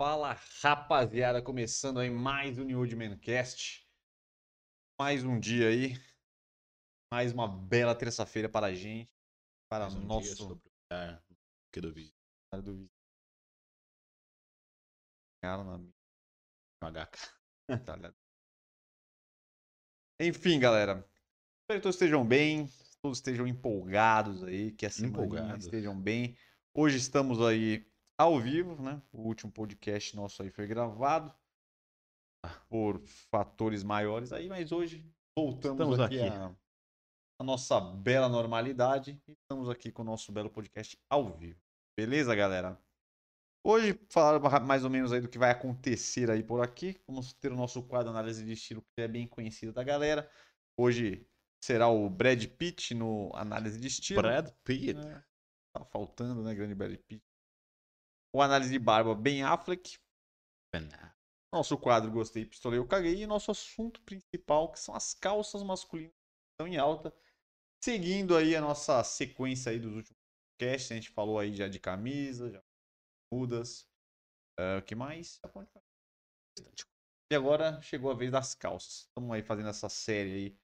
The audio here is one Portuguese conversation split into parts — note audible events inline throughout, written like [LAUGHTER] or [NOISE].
Fala rapaziada, começando aí mais um New Mancast. Mais um dia aí. Mais uma bela terça-feira para a gente. Para Mais um dia nosso. sobre o lugar que do vídeo. Cara do vídeo. Cara na HK. [LAUGHS] Enfim, galera. Espero que todos estejam bem. Todos estejam empolgados aí. Que a semana Empolgados. estejam bem. Hoje estamos aí ao vivo, né? O último podcast nosso aí foi gravado. Por fatores maiores aí, mas hoje voltamos Estamos aqui, aqui. à à nossa bela normalidade. E estamos aqui com o nosso belo podcast ao vivo. Beleza, galera? Hoje, falar mais ou menos aí do que vai acontecer aí por aqui. Vamos ter o nosso quadro análise de estilo, que é bem conhecido da galera. Hoje será o Brad Pitt no análise de estilo. Brad Pitt. É, tá faltando, né, grande Brad Pitt. O análise de barba, Ben Affleck. Nosso quadro Gostei, Pistolei, Eu Caguei. E nosso assunto principal, que são as calças masculinas que estão em alta. Seguindo aí a nossa sequência aí dos últimos podcasts. A gente falou aí já de camisa, já mudas. O que mais? E agora chegou a vez das calças. Estamos aí fazendo essa série aí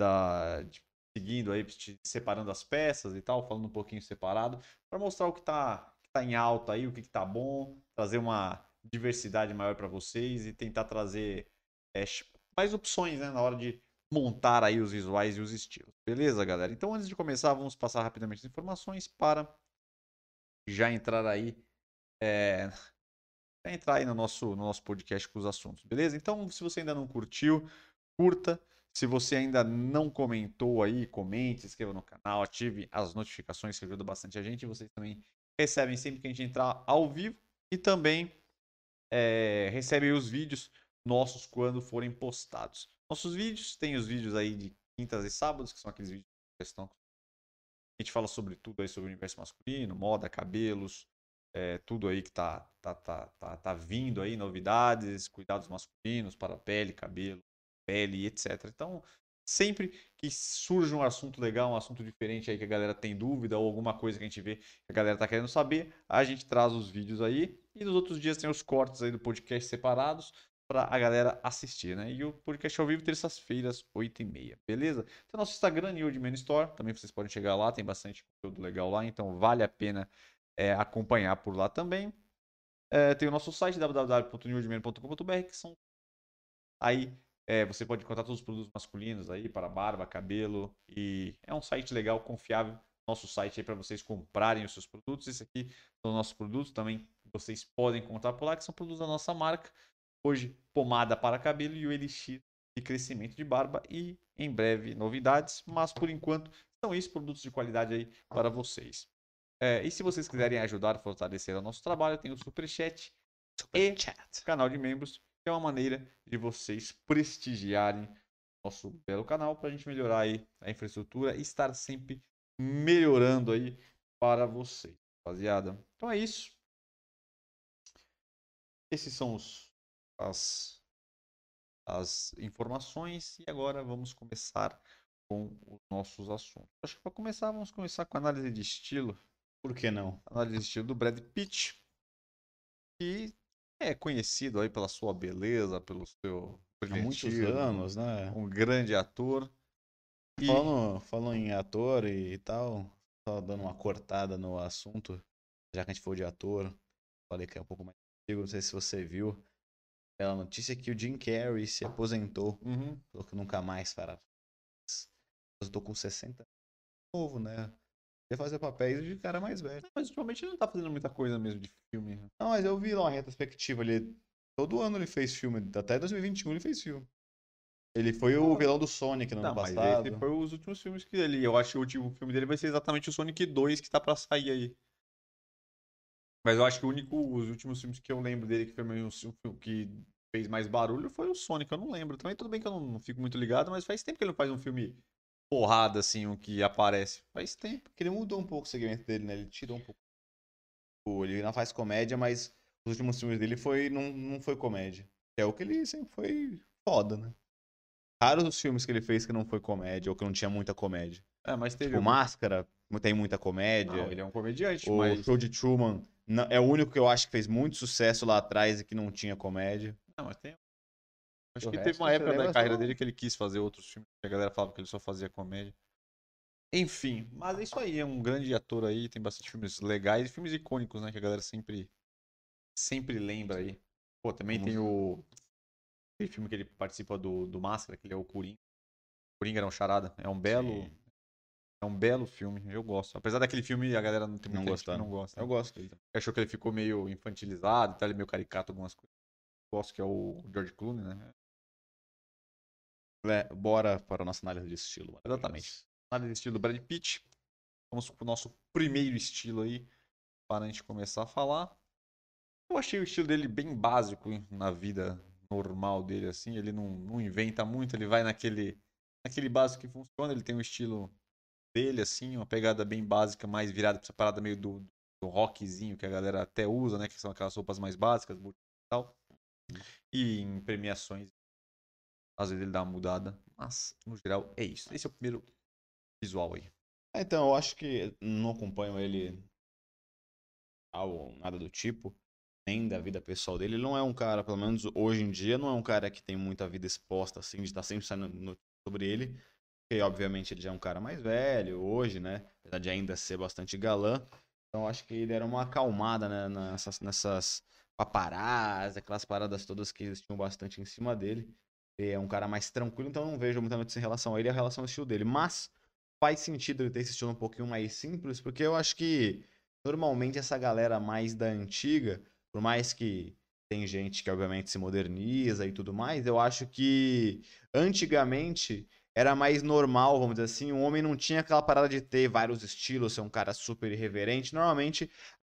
da de- seguindo aí separando as peças e tal, falando um pouquinho separado para mostrar o que tá que tá em alta aí, o que, que tá bom, trazer uma diversidade maior para vocês e tentar trazer é, mais opções, né, na hora de montar aí os visuais e os estilos. Beleza, galera? Então, antes de começar, vamos passar rapidamente as informações para já entrar aí é, entrar aí no nosso, no nosso podcast com os assuntos, beleza? Então, se você ainda não curtiu, curta. Se você ainda não comentou aí, comente, inscreva no canal, ative as notificações que ajuda bastante a gente. E vocês também recebem sempre que a gente entrar ao vivo e também é, recebem os vídeos nossos quando forem postados. Nossos vídeos, tem os vídeos aí de quintas e sábados, que são aqueles vídeos de questão. A gente fala sobre tudo aí sobre o universo masculino, moda, cabelos, é, tudo aí que tá, tá, tá, tá, tá vindo aí, novidades, cuidados masculinos para pele, cabelo, pele, etc. Então, sempre que surge um assunto legal, um assunto diferente aí que a galera tem dúvida ou alguma coisa que a gente vê que a galera tá querendo saber, a gente traz os vídeos aí e nos outros dias tem os cortes aí do podcast separados para a galera assistir, né? E o podcast ao vivo terças-feiras, 8h30, beleza? Tem nosso Instagram, New Man Store, também vocês podem chegar lá, tem bastante conteúdo legal lá, então vale a pena é, acompanhar por lá também. É, tem o nosso site www.newoldman.com.br que são aí é, você pode encontrar todos os produtos masculinos aí para barba, cabelo e é um site legal, confiável. Nosso site aí para vocês comprarem os seus produtos. Esse aqui são os nossos produtos também. Vocês podem encontrar por lá que são produtos da nossa marca. Hoje pomada para cabelo e o elixir de crescimento de barba e em breve novidades, mas por enquanto são esses produtos de qualidade aí para vocês. É, e se vocês quiserem ajudar a fortalecer o nosso trabalho, tem o Superchat e canal de membros, é uma maneira de vocês prestigiarem nosso belo canal para a gente melhorar aí a infraestrutura e estar sempre melhorando aí para vocês, rapaziada. Então é isso. Esses são os, as, as informações e agora vamos começar com os nossos assuntos. Acho que para começar, vamos começar com a análise de estilo Por que não? análise de estilo do Brad Pitt, que é conhecido aí pela sua beleza, pelo seu Há muitos anos, né? um grande ator. E Falando, falando em ator e tal, só dando uma cortada no assunto, já que a gente falou de ator, falei que é um pouco mais antigo, não sei se você viu. Pela notícia que o Jim Carrey se aposentou, Uhum. falou que nunca mais fará. Eu tô com 60 anos, novo, né? Ia fazer papéis de cara mais velho. mas ultimamente ele não tá fazendo muita coisa mesmo de filme. né? Não, mas eu vi lá uma retrospectiva ali. Todo ano ele fez filme, até 2021 ele fez filme. Ele foi o vilão do Sonic no Não, ano mas passado. esse foi os últimos filmes que ele. Eu acho que o último filme dele vai ser exatamente o Sonic 2 que tá pra sair aí. Mas eu acho que o único, os últimos filmes que eu lembro dele que foi meio um que fez mais barulho foi o Sonic, eu não lembro. Também tudo bem que eu não, não fico muito ligado, mas faz tempo que ele não faz um filme porrada assim, um que aparece. Faz tempo. Porque ele mudou um pouco o segmento dele, né? Ele tirou um pouco. Ele não faz comédia, mas os últimos filmes dele foi, não, não foi comédia. Que é o que ele sempre foi foda, né? Raros os filmes que ele fez que não foi comédia, ou que não tinha muita comédia. É, mas teve. Tipo, algum- Máscara tem muita comédia. Não, ele é um comediante, O mas. Show de Truman Não- é o único que eu acho que fez muito sucesso lá atrás e que não tinha comédia. Não, mas tem. Acho O que teve uma época da carreira só- dele que ele quis fazer outros filmes, que a galera falava que ele só fazia comédia. Enfim, mas é isso aí, é um grande ator aí, tem bastante filmes legais e filmes icônicos, né, que a galera sempre sempre lembra aí. Pô, também tem o aquele filme que ele participa do, do Máscara, que ele é o Coringa. Coringa era um charada, é um belo Sim. é um belo filme, eu gosto. Apesar daquele filme a galera não tem Não que gostaram. não gosta. Eu gosto dele. Achou que ele ficou meio infantilizado, tá ele meio caricato algumas coisas. Gosto que é o George Clooney, né? É, bora para a nossa análise de estilo. Exatamente. Nada de estilo Brad Pitt. Vamos pro nosso primeiro estilo aí, para a gente começar a falar. Eu achei o estilo dele bem básico hein, na vida normal dele, assim. Ele não, não inventa muito, ele vai naquele, naquele básico que funciona. Ele tem um estilo dele, assim, uma pegada bem básica, mais virada pra essa parada meio do, do rockzinho que a galera até usa, né? Que são aquelas roupas mais básicas, e tal. E em premiações, às vezes ele dá uma mudada. Mas, no geral, é isso. Esse é o primeiro visual aí. É, Então, eu acho que não acompanho ele ou nada do tipo, nem da vida pessoal dele. Ele não é um cara, pelo menos hoje em dia, não é um cara que tem muita vida exposta, assim, de estar sempre saindo sobre ele. Porque, obviamente, ele já é um cara mais velho hoje, né? Apesar de ainda ser bastante galã. Então, acho que ele era uma acalmada, né? Nessas, nessas paparazzi, aquelas paradas todas que eles tinham bastante em cima dele. É um cara mais tranquilo, então eu não vejo muita notícia em relação a ele e a relação ao estilo dele. Mas faz sentido ele ter esse estilo um pouquinho mais simples, porque eu acho que normalmente essa galera mais da antiga, por mais que tem gente que obviamente se moderniza e tudo mais, eu acho que antigamente era mais normal, vamos dizer assim, o homem não tinha aquela parada de ter vários estilos, ser um cara super irreverente. Normalmente,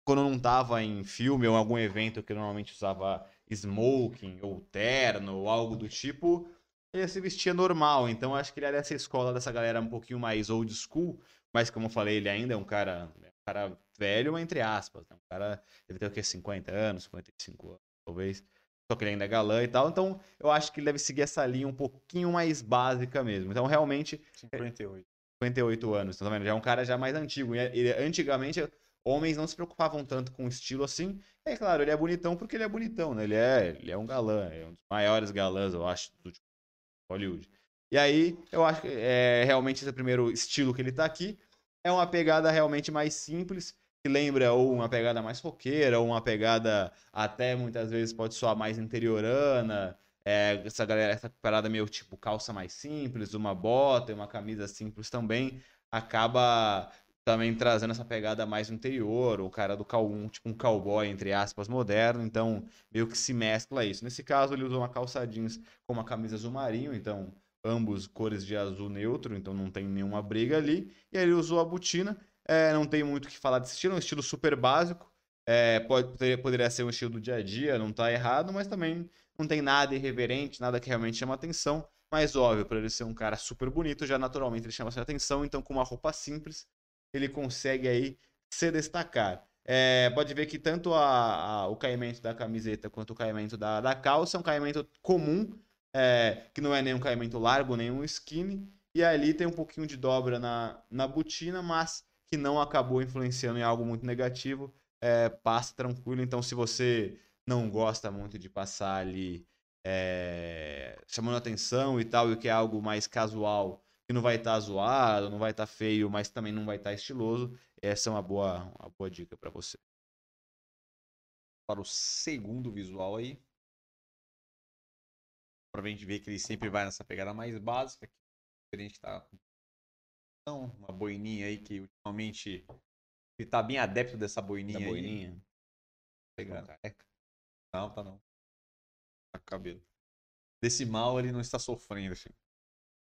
quando não tava em filme ou em algum evento que normalmente usava smoking ou terno ou algo do tipo, ele se vestia normal. Então acho que ele era essa escola dessa galera um pouquinho mais old school, mas como eu falei, ele ainda é um cara, é um cara velho, entre aspas. Né? Um cara, ele tem o quê? 50 anos, 55 anos, talvez. Só que ele ainda é galã e tal. Então eu acho que ele deve seguir essa linha um pouquinho mais básica mesmo. Então realmente 58. 58 anos, tá vendo? Já é um cara já mais antigo. E ele- antigamente, homens não se preocupavam tanto com o estilo assim. É claro, ele é bonitão porque ele é bonitão, né? Ele é, ele é um galã, é um dos maiores galãs, eu acho, do último Hollywood. E aí, eu acho que é, realmente esse primeiro estilo que ele tá aqui é uma pegada realmente mais simples, que lembra ou uma pegada mais roqueira, ou uma pegada até muitas vezes pode soar mais interiorana, é, essa galera, essa parada meio tipo calça mais simples, uma bota e uma camisa simples também, acaba também trazendo essa pegada mais interior, o cara do um, tipo um cowboy, entre aspas, moderno, então meio que se mescla isso. Nesse caso, ele usou uma calça jeans com uma camisa azul marinho, então ambos cores de azul neutro, então não tem nenhuma briga ali. E aí ele usou a botina, é, não tem muito o que falar desse estilo, é um estilo super básico, é, pode, poderia, ser um estilo do dia a dia, não tá errado, mas também não tem nada irreverente, nada que realmente chama atenção. Mas óbvio, por ele ser um cara super bonito, já naturalmente ele chama sua atenção, então com uma roupa simples, ele consegue aí se destacar. É, pode ver que tanto a- a- o caimento da camiseta quanto o caimento da, da calça é um caimento comum, é, que não é nem um caimento largo, nem um skinny. E ali tem um pouquinho de dobra na, na botina, mas que não acabou influenciando em algo muito negativo. É, passa tranquilo. Então, se você não gosta muito de passar ali é, chamando atenção e tal, e que é algo mais casual, que não vai estar zoado, não vai estar feio, mas também não vai estar estiloso, essa é uma boa, uma boa dica pra você. Para o segundo visual aí. Pra gente ver que ele sempre vai nessa pegada mais básica. Que a gente tá com uma boininha aí que ultimamente ele tá bem adepto dessa boininha Da aí. boininha. Pegando. Não, tá não. Tá com cabelo. Desse mal ele não está sofrendo, filho.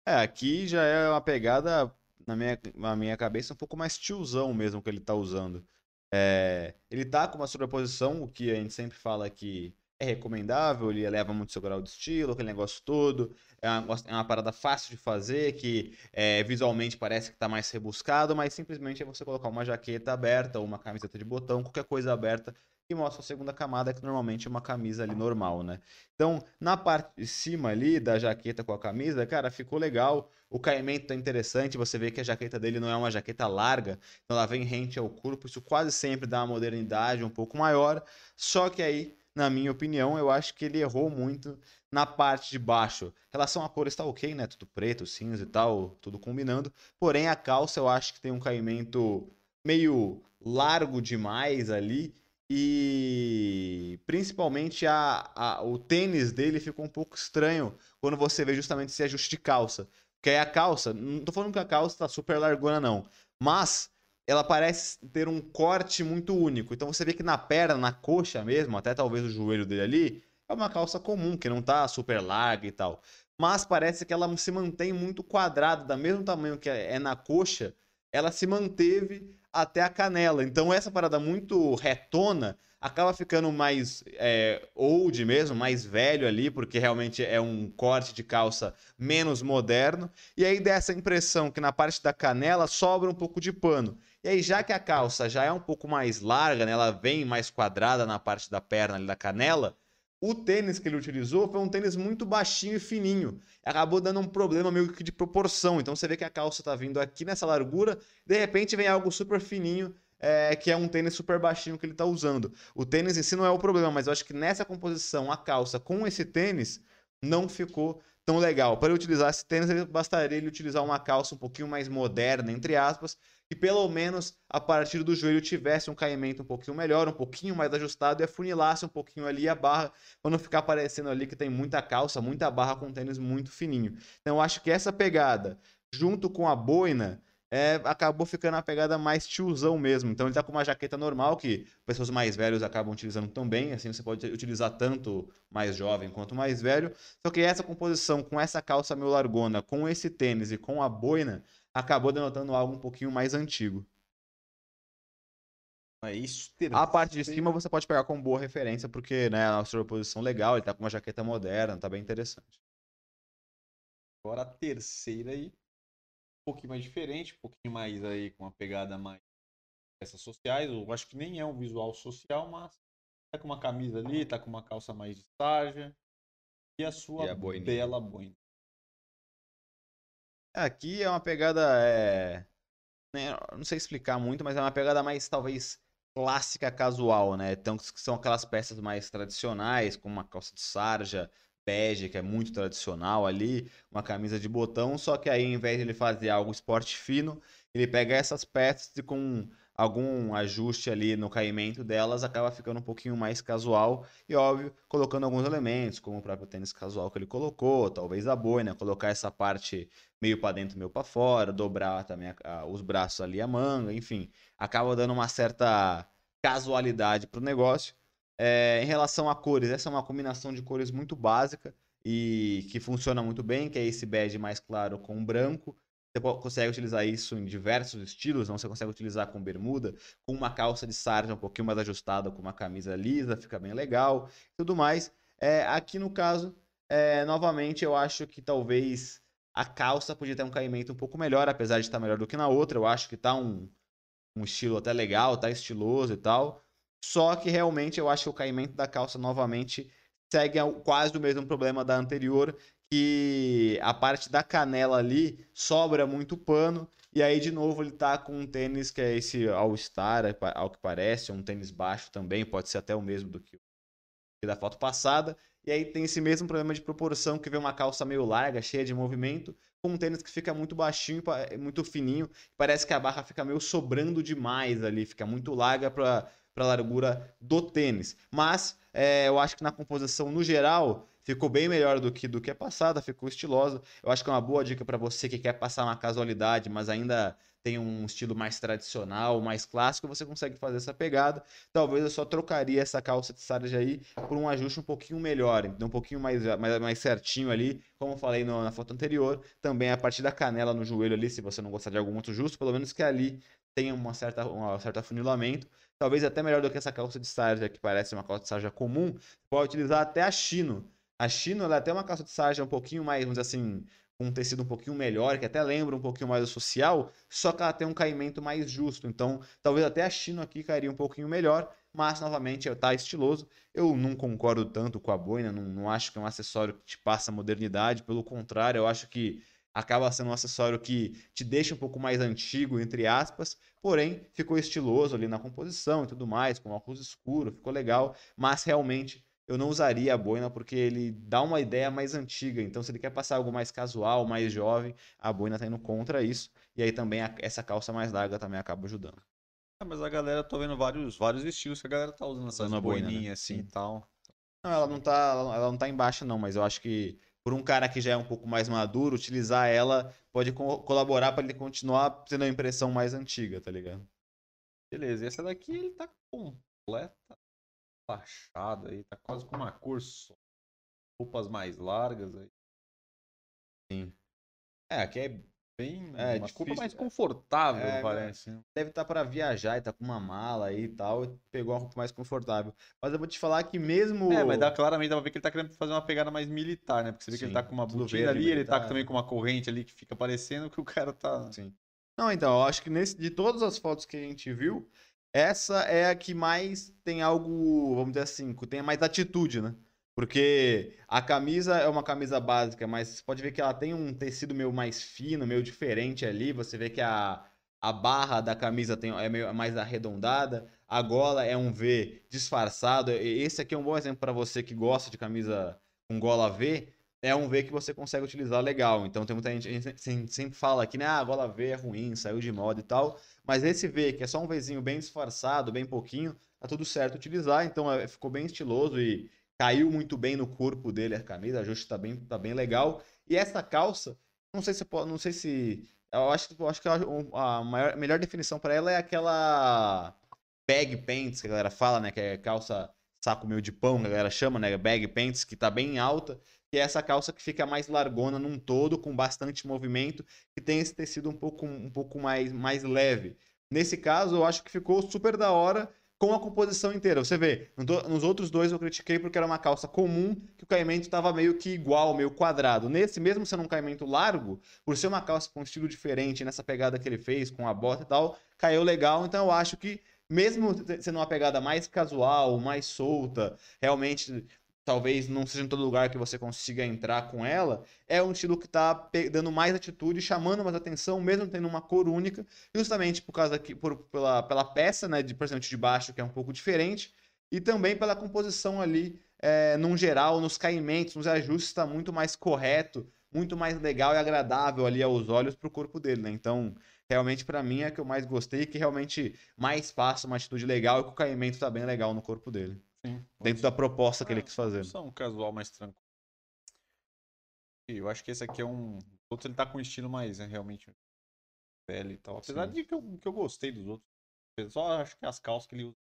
É, aqui já é uma pegada, na minha, na minha cabeça, um pouco mais tiozão mesmo que ele tá usando. É, ele tá com uma sobreposição, o que a gente sempre fala que é recomendável, ele eleva muito seu grau de estilo, aquele negócio todo. É uma, é uma parada fácil de fazer, que é, visualmente parece que tá mais rebuscado, mas simplesmente é você colocar uma jaqueta aberta ou uma camiseta de botão, qualquer coisa aberta, mostra a segunda camada, que normalmente é uma camisa ali normal, né? Então, na parte de cima ali da jaqueta com a camisa, cara, ficou legal. O caimento tá interessante, você vê que a jaqueta dele não é uma jaqueta larga, então ela vem rente ao corpo, isso quase sempre dá uma modernidade um pouco maior. Só que aí, na minha opinião, eu acho que ele errou muito na parte de baixo. Em relação à cor está ok, né? Tudo preto, cinza e tal, tudo combinando. Porém, a calça eu acho que tem um caimento meio largo demais ali e principalmente a, a, o tênis dele ficou um pouco estranho quando você vê justamente esse ajuste de calça. Porque aí a calça, não tô falando que a calça tá super largona, não. Mas ela parece ter um corte muito único. Então você vê que na perna, na coxa mesmo, até talvez o joelho dele ali, é uma calça comum, que não tá super larga e tal. Mas parece que ela se mantém muito quadrada, do mesmo tamanho que é na coxa, ela se manteve até a canela. Então essa parada muito retona acaba ficando mais é, old mesmo, mais velho ali, porque realmente é um corte de calça menos moderno. E aí dá essa impressão que na parte da canela sobra um pouco de pano. E aí, já que a calça já é um pouco mais larga, né, ela vem mais quadrada na parte da perna ali da canela, o tênis que ele utilizou foi um tênis muito baixinho e fininho. Acabou dando um problema meio que de proporção. Então você vê que a calça tá vindo aqui nessa largura, de repente vem algo super fininho, é, que é um tênis super baixinho que ele tá usando. O tênis em si não é o problema, mas eu acho que nessa composição, a calça com esse tênis não ficou tão legal. Para ele utilizar esse tênis, ele bastaria ele utilizar uma calça um pouquinho mais moderna, entre aspas, que pelo menos a partir do joelho tivesse um caimento um pouquinho melhor, um pouquinho mais ajustado e afunilasse um pouquinho ali a barra, para não ficar parecendo ali que tem muita calça, muita barra com tênis muito fininho. Então eu acho que essa pegada, junto com a boina, é, acabou ficando a pegada mais tiozão mesmo. Então ele tá com uma jaqueta normal, que pessoas mais velhas acabam utilizando também. Assim você pode utilizar tanto mais jovem quanto mais velho. Só que essa composição com essa calça meio largona, com esse tênis e com a boina, acabou denotando algo um pouquinho mais antigo. É isso. A parte de cima você pode pegar como boa referência, porque né, a sobreposição legal, ele tá com uma jaqueta moderna, tá bem interessante. Agora a terceira aí, um pouquinho mais diferente, um pouquinho mais aí com uma pegada mais peças sociais. Eu acho que nem é um visual social, mas tá com uma camisa ali, tá com uma calça mais de sarja e a sua E a boina. bela boina. Aqui é uma pegada. É... né, Não sei explicar muito, mas é uma pegada mais, talvez, clássica casual, né? Então, são aquelas peças mais tradicionais, como uma calça de sarja, bege, que é muito tradicional ali, uma camisa de botão, só que aí, ao invés de ele fazer algo esporte fino, ele pega essas peças e com algum ajuste ali no caimento delas, acaba ficando um pouquinho mais casual e, óbvio, colocando alguns elementos, como o próprio tênis casual que ele colocou, talvez a boina, colocar essa parte meio para dentro, meio para fora, dobrar também a- a- os braços ali, a manga, enfim, acaba dando uma certa casualidade pro negócio. É, em relação a cores, essa é uma combinação de cores muito básica e que funciona muito bem, que é esse bege mais claro com branco. Você consegue utilizar isso em diversos estilos, não? Você consegue utilizar com bermuda, com uma calça de sarja um pouquinho mais ajustada, com uma camisa lisa, fica bem legal, tudo mais. É, aqui no caso, é, novamente, eu acho que talvez a calça podia ter um caimento um pouco melhor, apesar de estar melhor do que na outra. Eu acho que tá um, um estilo até legal, tá estiloso e tal. Só que realmente eu acho que o caimento da calça novamente segue quase o mesmo problema da anterior, que a parte da canela ali sobra muito pano. E aí, de novo, ele tá com um tênis que é esse All-Star, ao que parece, um tênis baixo também, pode ser até o mesmo do que da foto passada. E aí tem esse mesmo problema de proporção, que vem uma calça meio larga, cheia de movimento, com um tênis que fica muito baixinho, pa- muito fininho. Parece que a barra fica meio sobrando demais ali, fica muito larga para a largura do tênis. Mas é, eu acho que na composição no geral ficou bem melhor do que do que a passada, ficou estilosa. Eu acho que é uma boa dica para você que quer passar uma casualidade, mas ainda tem um estilo mais tradicional, mais clássico, você consegue fazer essa pegada. Talvez eu só trocaria essa calça de sarja aí por um ajuste um pouquinho melhor, um pouquinho mais, mais, mais certinho ali, como eu falei no- na foto anterior. Também a partir da canela no joelho ali, se você não gostar de algo muito justo, pelo menos que ali tenha uma certa, um certo afunilamento. Talvez até melhor do que essa calça de sarja, que parece uma calça de sarja comum. Pode utilizar até a chino. A chino, ela é até uma calça de sarja um pouquinho mais, vamos dizer assim, um tecido um pouquinho melhor, que até lembra um pouquinho mais do social, só que ela tem um caimento mais justo. Então, talvez até a chino aqui cairia um pouquinho melhor. mas novamente tá estiloso. Eu não concordo tanto com a boina, não, não acho que é um acessório que te passa modernidade, pelo contrário, eu acho que acaba sendo um acessório que te deixa um pouco mais antigo, entre aspas, porém ficou estiloso ali na composição e tudo mais, com óculos escuro, ficou legal, mas realmente eu não usaria a boina porque ele dá uma ideia mais antiga. Então, se ele quer passar algo mais casual, mais jovem, a boina tá indo contra isso. E aí também a, essa calça mais larga também acaba ajudando. É, mas a galera, tô vendo vários, vários estilos que a galera tá usando essas boininhas boina, né? assim e tal. Não, ela não tá, ela não tá embaixo não, mas eu acho que por um cara que já é um pouco mais maduro, utilizar ela pode co colaborar para ele continuar tendo a impressão mais antiga, tá ligado? Beleza, e essa daqui ele tá completa fachada aí, tá quase com uma cor só. Roupas mais largas aí. Sim. É, aqui é bem. É, roupa mais confortável, é, parece. Né? Deve estar tá para viajar e tá com uma mala aí e tal. E pegou uma roupa mais confortável. Mas eu vou te falar que mesmo. É, mas dá, claramente dá pra ver que ele tá querendo fazer uma pegada mais militar, né? Porque você vê Sim, que ele tá com uma botina ali, militar. ele tá também com uma corrente ali que fica parecendo que o cara tá. Sim. Não, então, eu acho que nesse, de todas as fotos que a gente viu, essa é a que mais tem algo, vamos dizer assim, tem mais atitude, né? Porque a camisa é uma camisa básica, mas você pode ver que ela tem um tecido meio mais fino, meio diferente ali. Você vê que a, a barra da camisa tem, é meio mais arredondada. A gola é um V disfarçado. Esse aqui é um bom exemplo para você que gosta de camisa com gola V é um V que você consegue utilizar legal. Então tem muita gente, a gente sempre fala que né, ah, gola V é ruim, saiu de moda e tal. Mas esse V, que é só um Vzinho bem disfarçado, bem pouquinho, tá tudo certo utilizar. Então é, ficou bem estiloso e caiu muito bem no corpo dele a camisa, ajuste tá bem, tá bem legal. E essa calça, não sei se não sei se eu acho, eu acho que a maior, melhor definição para ela é aquela bag pants que a galera fala, né, que é calça saco meio de pão, a galera chama, né, bag pants, que tá bem alta que é essa calça que fica mais largona num todo, com bastante movimento, que tem esse tecido um pouco, um pouco mais, mais leve. Nesse caso, eu acho que ficou super da hora com a composição inteira. Você vê, nos outros dois eu critiquei porque era uma calça comum, que o caimento estava meio que igual, meio quadrado. Nesse, mesmo sendo um caimento largo, por ser uma calça com um estilo diferente, nessa pegada que ele fez, com a bota e tal, caiu legal. Então eu acho que mesmo sendo uma pegada mais casual, mais solta, realmente talvez não seja em todo lugar que você consiga entrar com ela, é um estilo que está dando mais atitude, chamando mais atenção, mesmo tendo uma cor única, justamente por causa que por, pela, pela peça, né, de presente de baixo que é um pouco diferente, e também pela composição ali, é, num geral, nos caimentos, nos ajustes, está muito mais correto, muito mais legal e agradável ali aos olhos para o corpo dele, né? Então, realmente para mim é que eu mais gostei, que realmente mais passa uma atitude legal e que o caimento está bem legal no corpo dele. Sim, dentro da proposta que ele quis fazer. Só um casual mais tranquilo. Eu acho que esse aqui é um. O outro ele tá com um estilo mais, né, realmente. Pele e tal. Apesar Sim. de que eu, que eu gostei dos outros. Eu só acho que as calças que ele usa.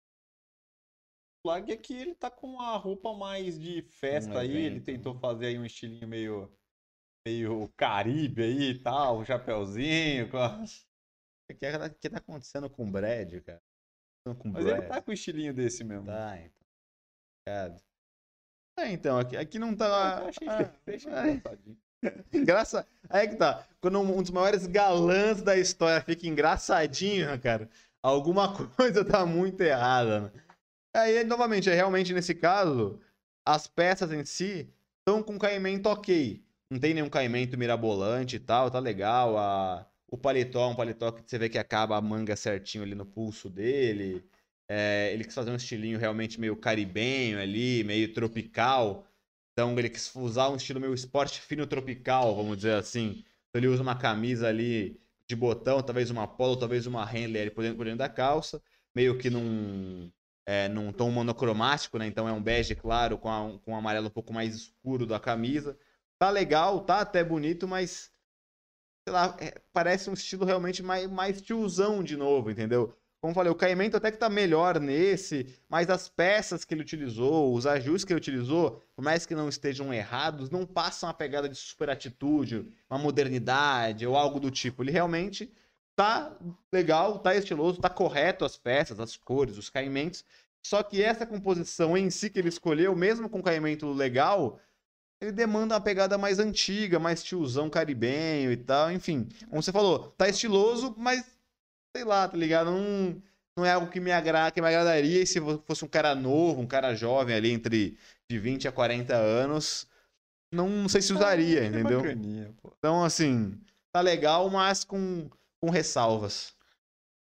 O lag é que ele tá com a roupa mais de festa um aí. Evento. Ele tentou né? fazer aí um estilinho meio. meio caribe aí e tal. Um chapéuzinho. Com a... O que, é, que tá acontecendo com o Brad, cara? Com Mas Brad. ele tá com o estilinho desse mesmo. Tá, então. É, então, aqui, aqui não tá. Eu achei ah, é. [LAUGHS] Engraça... Aí que tá. Quando um dos maiores galãs da história fica engraçadinho, cara, alguma [LAUGHS] coisa tá muito errada. Né? Aí, novamente, é realmente nesse caso, as peças em si estão com caimento ok. Não tem nenhum caimento mirabolante e tal, tá legal. A... O paletó é um paletó que você vê que acaba a manga certinho ali no pulso dele. É, ele quis fazer um estilinho realmente meio caribenho ali, meio tropical. Então ele quis usar um estilo meio esporte fino tropical, vamos dizer assim. Então ele usa uma camisa ali de botão, talvez uma polo, talvez uma Handler por dentro, por dentro da calça, meio que num, é, num tom monocromático, né? Então é um bege claro com, a, com um amarelo um pouco mais escuro da camisa. Tá legal, tá até bonito, mas sei lá, é, parece um estilo realmente mais, mais tiozão de novo, entendeu? Como falei, o caimento até que tá melhor nesse, mas as peças que ele utilizou, os ajustes que ele utilizou, por mais que não estejam errados, não passam a pegada de super atitude, uma modernidade ou algo do tipo. Ele realmente tá legal, tá estiloso, tá correto as peças, as cores, os caimentos. Só que essa composição em si que ele escolheu, mesmo com caimento legal, ele demanda uma pegada mais antiga, mais tiozão caribenho e tal. Enfim, como você falou, tá estiloso, mas sei lá, tá ligado? Não, não é algo que me, agra que me agradaria. E se fosse um cara novo, um cara jovem ali, entre de 20 a 40 anos, não, não sei se usaria, ah, entendeu? Então, assim, tá legal, mas com, com ressalvas.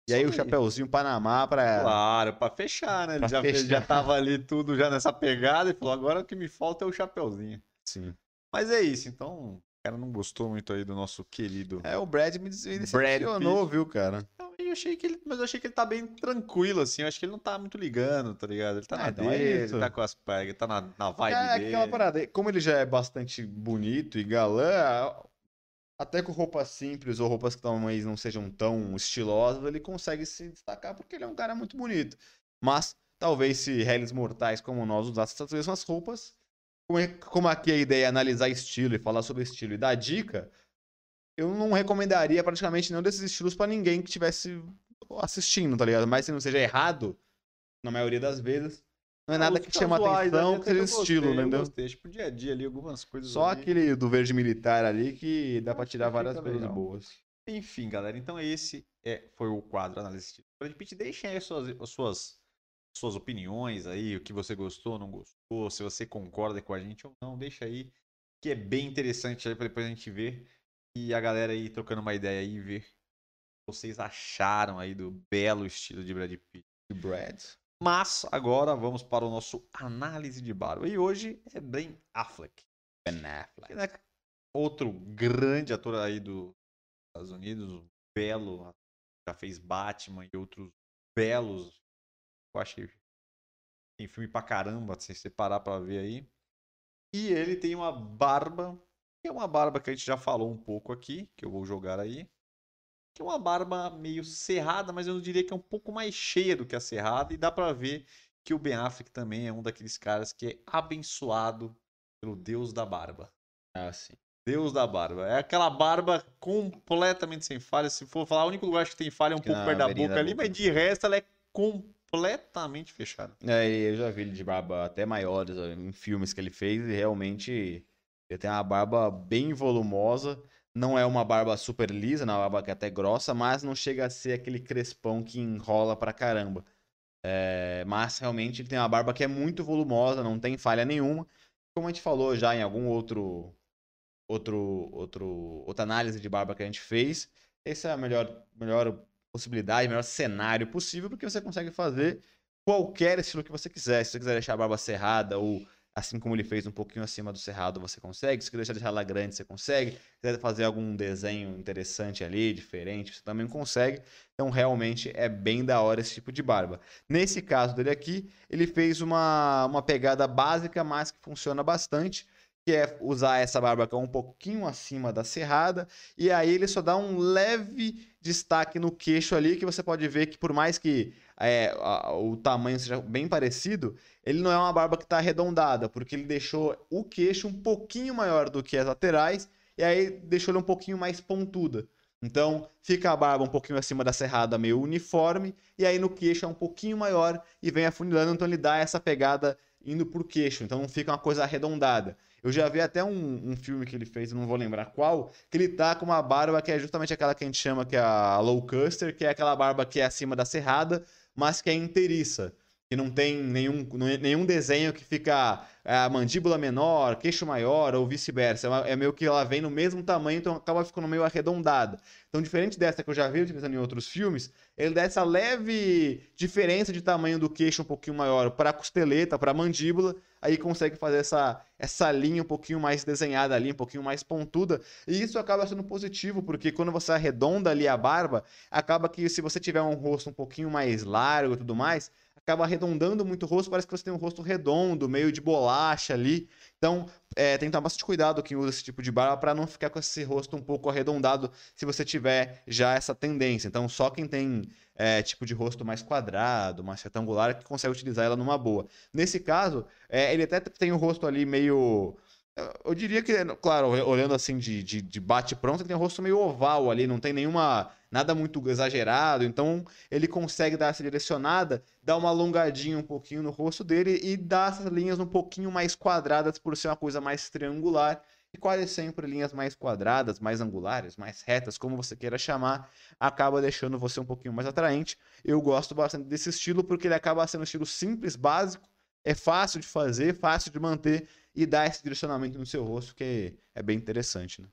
E aí, aí, o Chapeuzinho Panamá pra. Claro, pra fechar, né? Ele já, fechar. já tava ali tudo já nessa pegada e falou: agora o que me falta é o Chapeuzinho. Sim. Mas é isso, então. O cara não gostou muito aí do nosso querido. É, o Brad me decepcionou, viu, cara? Eu achei que ele, mas eu achei que ele tá bem tranquilo, assim. Eu acho que ele não tá muito ligando, tá ligado? Ele tá ah, na então é dele, é ele tá com as pegas, tá na, na vibe é, dele. É aquela parada. Como ele já é bastante bonito e galã, até com roupas simples ou roupas que talvez não sejam tão estilosas, ele consegue se destacar porque ele é um cara muito bonito. Mas talvez se réis mortais como nós usássemos essas mesmas roupas, como, é, como aqui a ideia é analisar estilo e falar sobre estilo e dar dica, eu não recomendaria praticamente nenhum desses estilos para ninguém que estivesse assistindo, tá ligado? Mas se não seja errado, na maioria das vezes, não é nada que chama atenção, que seja estilo, né? Eu gostei, tipo, dia a dia ali, algumas coisas. Só ali. aquele do verde militar ali que dá para tirar várias coisas boas. Enfim, galera, então esse é, foi o quadro Análise Pitt. Deixem aí suas, suas, suas opiniões aí, o que você gostou, não gostou, se você concorda com a gente ou não, deixa aí, que é bem interessante aí pra depois a gente ver e a galera aí trocando uma ideia aí e ver o que vocês acharam aí do belo estilo de Brad Pitt. Brad. Mas agora vamos para o nosso análise de barba. E hoje é Ben Affleck. Ben Affleck. É outro grande ator aí dos Estados Unidos, belo, já fez Batman e outros belos. Eu acho que tem filme pra caramba, se você parar pra ver aí. E ele tem uma barba que é uma barba que a gente já falou um pouco aqui, que eu vou jogar aí. Que é uma barba meio cerrada, mas eu não diria que é um pouco mais cheia do que a cerrada. E dá pra ver que o Ben Affleck também é um daqueles caras que é abençoado pelo Deus da barba. Ah, sim. Deus da barba. É aquela barba completamente sem falha. Se for falar, o único lugar que tem falha é um pouco perto da boca ali, boca. mas de resto ela é completamente fechada. É, eu já vi ele de barba até maiores em filmes que ele fez e realmente ele tem uma barba bem volumosa. Não é uma barba super lisa, não é uma barba que é até grossa, mas não chega a ser aquele crespão que enrola pra caramba. É, mas realmente ele tem uma barba que é muito volumosa, não tem falha nenhuma. Como a gente falou já em algum outro, outro, outro outra análise de barba que a gente fez, essa é a melhor, melhor possibilidade, melhor cenário possível, porque você consegue fazer qualquer estilo que você quiser. Se você quiser deixar a barba cerrada ou assim como ele fez um pouquinho acima do cerrado, você consegue. Se quiser deixar ela grande, você consegue. Se quiser fazer algum desenho interessante ali, diferente, você também consegue. Então, realmente é bem da hora esse tipo de barba. Nesse caso dele aqui, ele fez uma, uma pegada básica, mas que funciona bastante que é usar essa barba que é um pouquinho acima da cerrada, e aí ele só dá um leve destaque no queixo ali, que você pode ver que por mais que é, a, o tamanho seja bem parecido, ele não é uma barba que está arredondada, porque ele deixou o queixo um pouquinho maior do que as laterais, e aí deixou ele um pouquinho mais pontuda. Então, fica a barba um pouquinho acima da cerrada, meio uniforme, e aí no queixo é um pouquinho maior e vem afunilando, então ele dá essa pegada indo por queixo, então não fica uma coisa arredondada. Eu já vi até um, um filme que ele fez, não vou lembrar qual, que ele tá com uma barba que é justamente aquela que a gente chama que é a low custer, que é aquela barba que é acima da cerrada, mas que é inteiriça que não tem nenhum, nenhum desenho que fica é, a mandíbula menor, queixo maior ou vice-versa. É, é meio que ela vem no mesmo tamanho, então acaba ficando meio arredondada. Então, diferente dessa que eu já vi utilizando em outros filmes, ele dá essa leve diferença de tamanho do queixo um pouquinho maior para a costeleta, para a mandíbula, aí consegue fazer essa, essa linha um pouquinho mais desenhada ali, um pouquinho mais pontuda. E isso acaba sendo positivo, porque quando você arredonda ali a barba, acaba que se você tiver um rosto um pouquinho mais largo e tudo mais, acaba arredondando muito o rosto, parece que você tem um rosto redondo, meio de bolacha ali. Então, é, tem que tomar bastante cuidado quem usa esse tipo de barba para não ficar com esse rosto um pouco arredondado se você tiver já essa tendência. Então, só quem tem é, tipo de rosto mais quadrado, mais retangular, que consegue utilizar ela numa boa. Nesse caso, é, ele até tem o rosto ali meio eu diria que, claro, olhando assim de, de, de bate-pronto, ele tem um rosto meio oval ali, não tem nenhuma. nada muito exagerado. Então ele consegue dar essa direcionada, dar uma alongadinha um pouquinho no rosto dele e dar essas linhas um pouquinho mais quadradas por ser uma coisa mais triangular. e quase sempre linhas mais quadradas, mais angulares, mais retas, como você queira chamar, acaba deixando você um pouquinho mais atraente. Eu gosto bastante desse estilo porque ele acaba sendo um estilo simples, básico, é fácil de fazer, fácil de manter e dá esse direcionamento no seu rosto que é bem interessante, né?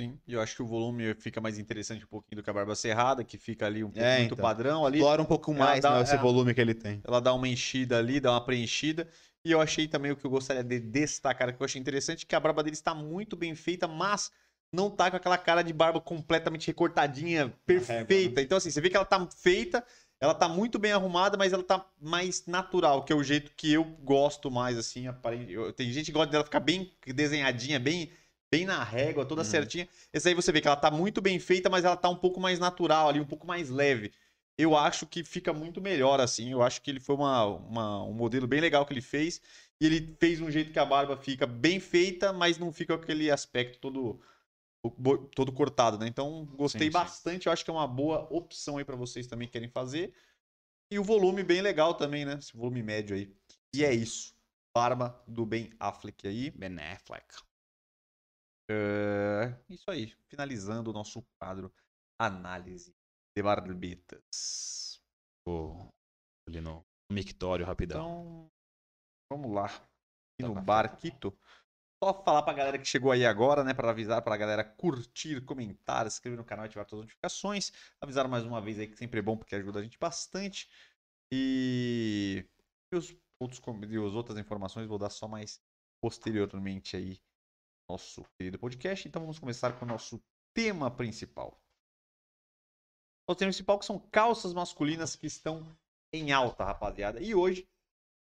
Sim, e eu acho que o volume fica mais interessante um pouquinho do que a barba cerrada, que fica ali um pouco É, muito então. padrão ali. Explora um pouco mais dá- né, esse é. volume que ele tem. Ela dá uma enchida ali, dá uma preenchida. E eu achei também o que eu gostaria de destacar, que eu achei interessante, que a barba dele está muito bem feita, mas não tá com aquela cara de barba completamente recortadinha, perfeita. Então, assim, você vê que ela tá feita, ela tá muito bem arrumada, mas ela tá mais natural, que é o jeito que eu gosto mais, assim. eu- Tem gente que gosta dela ficar bem desenhadinha, bem, bem na régua, toda Uhum. certinha. Essa aí você vê que ela tá muito bem feita, mas ela tá um pouco mais natural ali, um pouco mais leve eu acho que fica muito melhor assim. Eu acho que ele foi uma, uma- um modelo bem legal que ele fez. E ele fez um jeito que a barba fica bem feita, mas não fica aquele aspecto todo, todo cortado, né? Então, gostei Sim, sim. bastante. Eu acho que é uma boa opção aí para vocês também que querem fazer. E o volume bem legal também, né? Esse volume médio aí. E é isso. Barba do Ben Affleck aí. Ben Affleck. É, Isso aí. Finalizando o nosso quadro Análise de Barbetas. Vou ali no mictório rapidão. Então, vamos lá. Aqui Tá no Barquito. Só falar pra galera que chegou aí agora, né? Pra avisar pra galera curtir, comentar, se inscrever no canal e ativar todas as notificações. Avisar mais uma vez aí que sempre é bom porque ajuda a gente bastante. E, e os outros e as outras informações vou dar só mais posteriormente aí no nosso querido podcast. Então vamos começar com o nosso tema principal. O tema principal que são calças masculinas que estão em alta, rapaziada. E hoje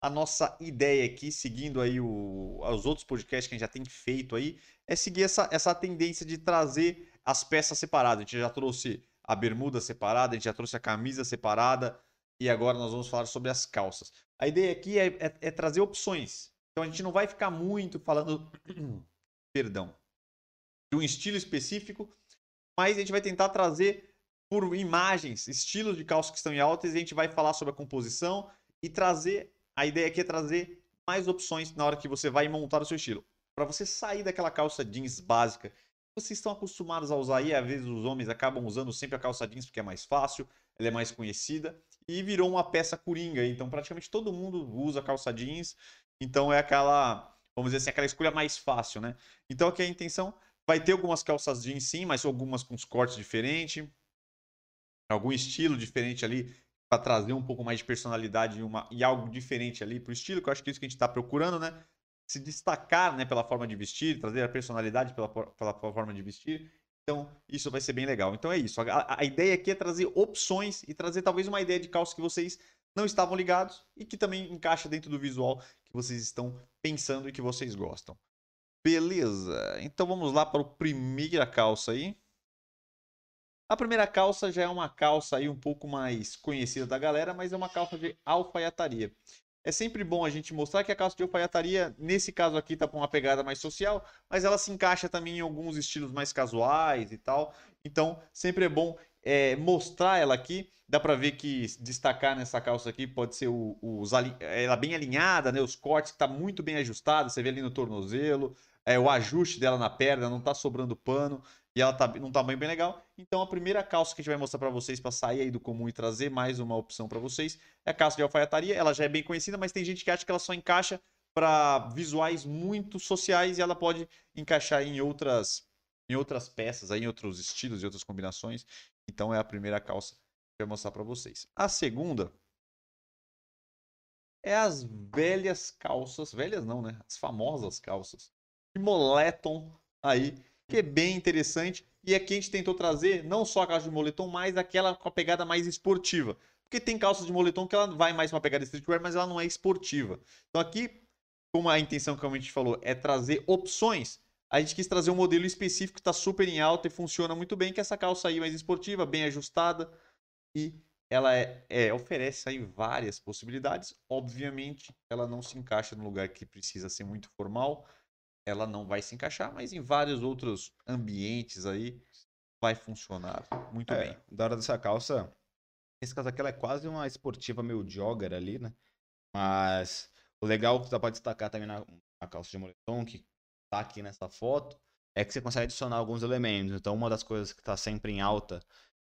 a nossa ideia aqui, seguindo aí o, os outros podcasts que a gente já tem feito aí, é seguir essa, essa tendência de trazer as peças separadas. A gente já trouxe a bermuda separada, a gente já trouxe a camisa separada e agora nós vamos falar sobre as calças. A ideia aqui é, é- é trazer opções. Então a gente não vai ficar muito falando, [CLEARS THROAT] perdão, de um estilo específico, mas a gente vai tentar trazer por imagens, estilos de calças que estão em altas e a gente vai falar sobre a composição e trazer. A ideia aqui é trazer mais opções na hora que você vai montar o seu estilo. Para você sair daquela calça jeans básica que vocês estão acostumados a usar aí, às vezes os homens acabam usando sempre a calça jeans porque é mais fácil, ela é mais conhecida e virou uma peça coringa. Então praticamente todo mundo usa calça jeans. Então é aquela, vamos dizer assim, aquela escolha mais fácil, né? Então aqui a intenção vai ter algumas calças jeans sim, mas algumas com os cortes diferentes algum estilo diferente ali para trazer um pouco mais de personalidade e, uma, e algo diferente ali pro estilo, que eu acho que é isso que a gente está procurando, né? Se destacar, né, pela forma de vestir, trazer a personalidade pela, pela forma de vestir. Então, isso vai ser bem legal. Então é isso. A, a ideia aqui é trazer opções e trazer talvez uma ideia de calça que vocês não estavam ligados e que também encaixa dentro do visual que vocês estão pensando e que vocês gostam. Beleza. Então vamos lá para a primeira calça aí. A primeira calça já é uma calça aí um pouco mais conhecida da galera, mas é uma calça de alfaiataria. É sempre bom a gente mostrar que a calça de alfaiataria, nesse caso aqui, tá com uma pegada mais social, mas ela se encaixa também em alguns estilos mais casuais e tal. Então, sempre é bom é, mostrar ela aqui. Dá pra ver que destacar nessa calça aqui pode ser o, os ela bem alinhada, né? Os cortes que tá muito bem ajustado. Você vê ali no tornozelo, é, o ajuste dela na perna, não tá sobrando pano e ela tá num tamanho bem legal. Então a primeira calça que a gente vai mostrar para vocês para sair aí do comum e trazer mais uma opção para vocês é a calça de alfaiataria. Ela já é bem conhecida, mas tem gente que acha que ela só encaixa para visuais muito sociais e ela pode encaixar em outras em outras peças, aí, em outros estilos e outras combinações. Então é a primeira calça que eu vou mostrar para vocês. A segunda é as velhas calças, velhas não, né? As famosas calças de moletom aí que é bem interessante. E aqui a gente tentou trazer não só a calça de moletom, mas aquela com a pegada mais esportiva. Porque tem calças de moletom que ela vai mais uma pegada streetwear, mas ela não é esportiva. Então aqui, como a intenção, como a gente falou, é trazer opções, a gente quis trazer um modelo específico que está super em alta e funciona muito bem, que é essa calça aí mais esportiva, bem ajustada. E ela é, é, oferece aí várias possibilidades. Obviamente, ela não se encaixa no lugar que precisa ser muito formal ela não vai se encaixar, mas em vários outros ambientes aí vai funcionar muito É, bem. da hora dessa calça, esse caso aqui ela é quase uma esportiva meio jogger ali, né? Mas o legal que dá pra destacar também na, na calça de moletom, que tá aqui nessa foto, é que você consegue adicionar alguns elementos. Então, uma das coisas que está sempre em alta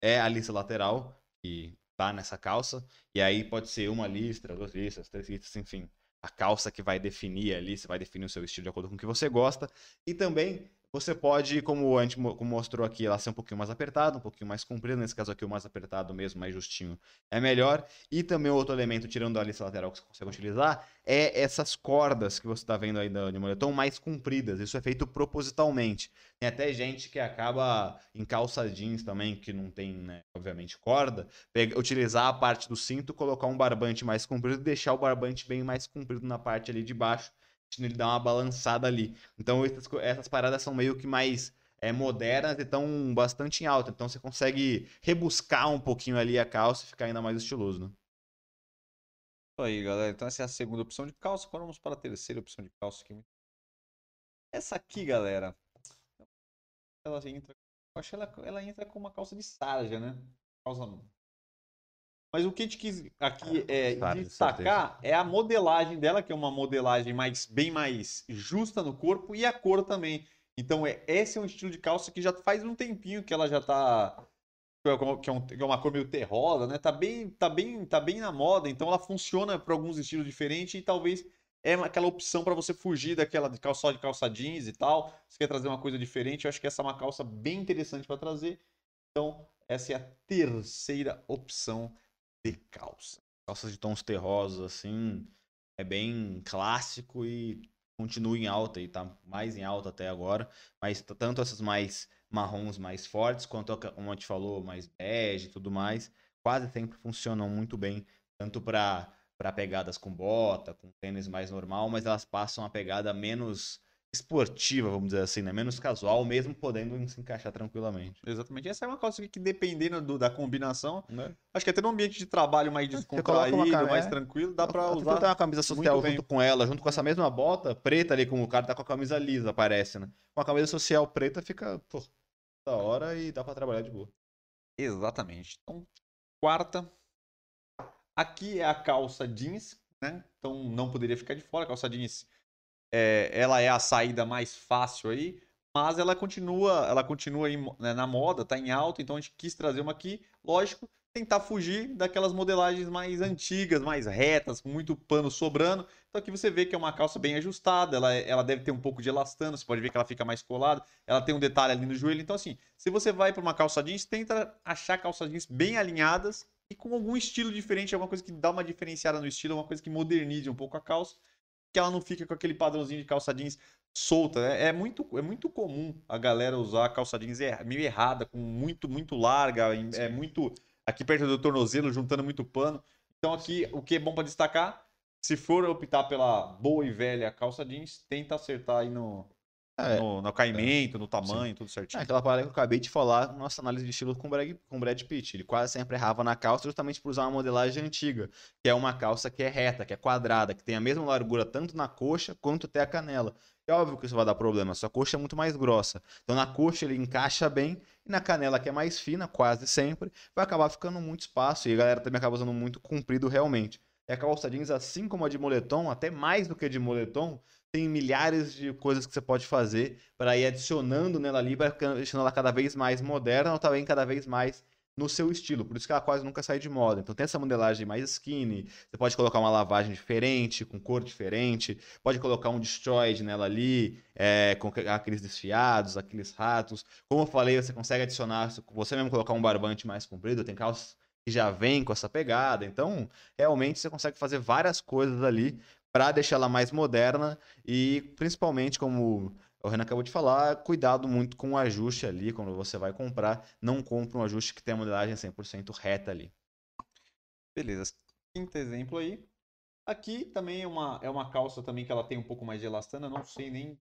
é a lista lateral, que tá nessa calça. E aí pode ser uma listra, duas listras, três listras, enfim. A calça que vai definir ali, você vai definir o seu estilo de acordo com o que você gosta. E também você pode, como a gente mostrou aqui, ela ser um pouquinho mais apertada, um pouquinho mais comprida. Nesse caso aqui, o mais apertado mesmo, mais justinho, é melhor. E também outro elemento, tirando a lista lateral que você consegue utilizar, é essas cordas que você está vendo aí de moletom mais compridas. Isso é feito propositalmente. Tem até gente que acaba em calça jeans também, que não tem, né, obviamente, corda, pega, utilizar a parte do cinto, colocar um barbante mais comprido e deixar o barbante bem mais comprido na parte ali de baixo ele dá uma balançada ali. Então essas, essas paradas são meio que mais é, modernas e estão bastante em alta. Então você consegue rebuscar um pouquinho ali a calça e ficar ainda mais estiloso, né? Aí, galera. Então essa é a segunda opção de calça. Agora vamos para a terceira opção de calça aqui. Essa aqui, galera. Ela entra. Eu acho que ela, ela entra com uma calça de sarja, né? Calça mas o que a gente quis aqui é, destacar é a modelagem dela, que é uma modelagem mais, bem mais justa no corpo, e a cor também. Então, é, esse é um estilo de calça que já faz um tempinho que ela já tá. Que é, um, que é uma cor meio terrosa, né? Tá bem, tá, bem, tá bem na moda, então ela funciona para alguns estilos diferentes e talvez é aquela opção para você fugir daquela de calça de calça jeans e tal. Você quer trazer uma coisa diferente, eu acho que essa é uma calça bem interessante para trazer. Então, essa é a terceira opção de calça. Calças de tons terrosos, assim, é bem clássico e continua em alta e tá mais em alta até agora. Mas tanto essas mais marrons mais fortes, quanto, como a gente falou, mais bege e tudo mais, quase sempre funcionam muito bem, tanto para para pegadas com bota, com tênis mais normal, mas elas passam a pegada menos esportiva, vamos dizer assim, né? Menos casual, mesmo podendo se encaixar tranquilamente. Exatamente. Essa é uma coisa que, dependendo do, da combinação, né? acho que até no ambiente de trabalho mais descontraído, mais é. tranquilo, dá pra usar. Você uma camisa social junto com ela, junto com essa mesma bota preta ali, como o cara tá com a camisa lisa, parece, né? Com a camisa social preta fica, pô, da hora e dá para trabalhar de boa. Exatamente. Então, quarta. Aqui é a calça jeans, né? Então não poderia ficar de fora. A calça jeans é, ela é a saída mais fácil aí, mas ela continua, ela continua aí, né, na moda, tá em alta, então a gente quis trazer uma aqui, lógico, tentar fugir daquelas modelagens mais antigas, mais retas, com muito pano sobrando. Então aqui você vê que é uma calça bem ajustada, ela, é, ela deve ter um pouco de elastano, você pode ver que ela fica mais colada, ela tem um detalhe ali no joelho. Então assim, se você vai para uma calça jeans, tenta achar calças jeans bem alinhadas e com algum estilo diferente, alguma coisa que dá uma diferenciada no estilo, alguma coisa que modernize um pouco a calça que ela não fica com aquele padrãozinho de calça jeans solta. Né? É, muito, é muito comum a galera usar calça jeans meio errada, com muito, muito larga, é muito aqui perto do tornozelo, juntando muito pano. Então aqui, o que é bom para destacar, se for optar pela boa e velha calça jeans, tenta acertar aí no, é, no, no caimento, é. no tamanho, Sim. tudo certinho. É aquela parada que eu acabei de falar, nossa análise de estilo com o Brad, com Brad Pitt. Ele quase sempre errava na calça justamente por usar uma modelagem antiga, que é uma calça que é reta, que é quadrada, que tem a mesma largura tanto na coxa quanto até a canela. É óbvio que isso vai dar problema, sua coxa é muito mais grossa. Então na coxa ele encaixa bem, e na canela que é mais fina, quase sempre, vai acabar ficando muito espaço, e a galera também acaba usando muito comprido realmente. E a calça jeans, assim como a de moletom, até mais do que a de moletom, tem milhares de coisas que você pode fazer para ir adicionando nela ali, para deixando ela cada vez mais moderna ou também cada vez mais no seu estilo. Por isso que ela quase nunca sai de moda. Então tem essa modelagem mais skinny, você pode colocar uma lavagem diferente, com cor diferente, pode colocar um destroyed nela ali, é, com aqueles desfiados, aqueles ratos. Como eu falei, você consegue adicionar, você mesmo colocar um barbante mais comprido, tem calças que já vem com essa pegada. Então, realmente você consegue fazer várias coisas ali para deixar ela mais moderna e principalmente como o Renan acabou de falar, cuidado muito com o ajuste ali quando você vai comprar, não compre um ajuste que tenha a modelagem 100% reta ali. Beleza. Quinto exemplo aí. Aqui também é uma, é uma calça também que ela tem um pouco mais de elastana, não sei nem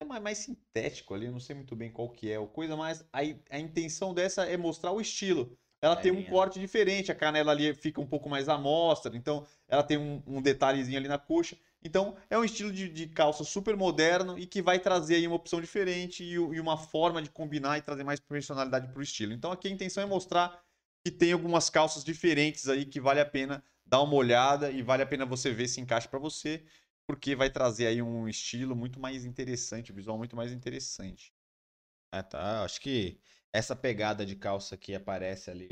é mais, mais sintético ali, não sei muito bem qual que é o coisa, mas a, a intenção dessa é mostrar o estilo ela tem um corte diferente, a canela ali fica um pouco mais à mostra, então ela tem um, um detalhezinho ali na coxa. Então é um estilo de, de, calça super moderno e que vai trazer aí uma opção diferente e, e uma forma de combinar e trazer mais personalidade para o estilo. Então aqui a intenção é mostrar que tem algumas calças diferentes aí que vale a pena dar uma olhada e vale a pena você ver se encaixa para você. porque vai trazer aí um estilo muito mais interessante, um visual muito mais interessante. É, tá. Acho que essa pegada de calça que aparece ali,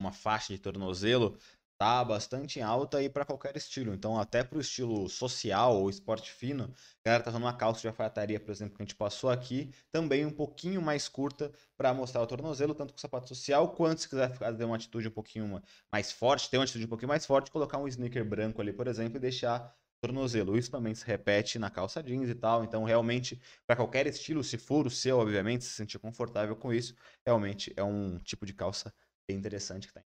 uma, faixa de tornozelo, tá bastante alta aí para qualquer estilo. Então, até para o estilo social ou esporte fino, a galera tá usando uma calça de alfaiataria, por exemplo, que a gente passou aqui, também um pouquinho mais curta para mostrar o tornozelo, tanto com sapato social, quanto se quiser fazer uma atitude um pouquinho mais forte, ter uma atitude um pouquinho mais forte, colocar um sneaker branco ali, por exemplo, e deixar tornozelo. Isso também se repete na calça jeans e tal. Então, realmente, para qualquer estilo, se for o seu, obviamente, se sentir confortável com isso, realmente é um tipo de calça bem interessante que tem.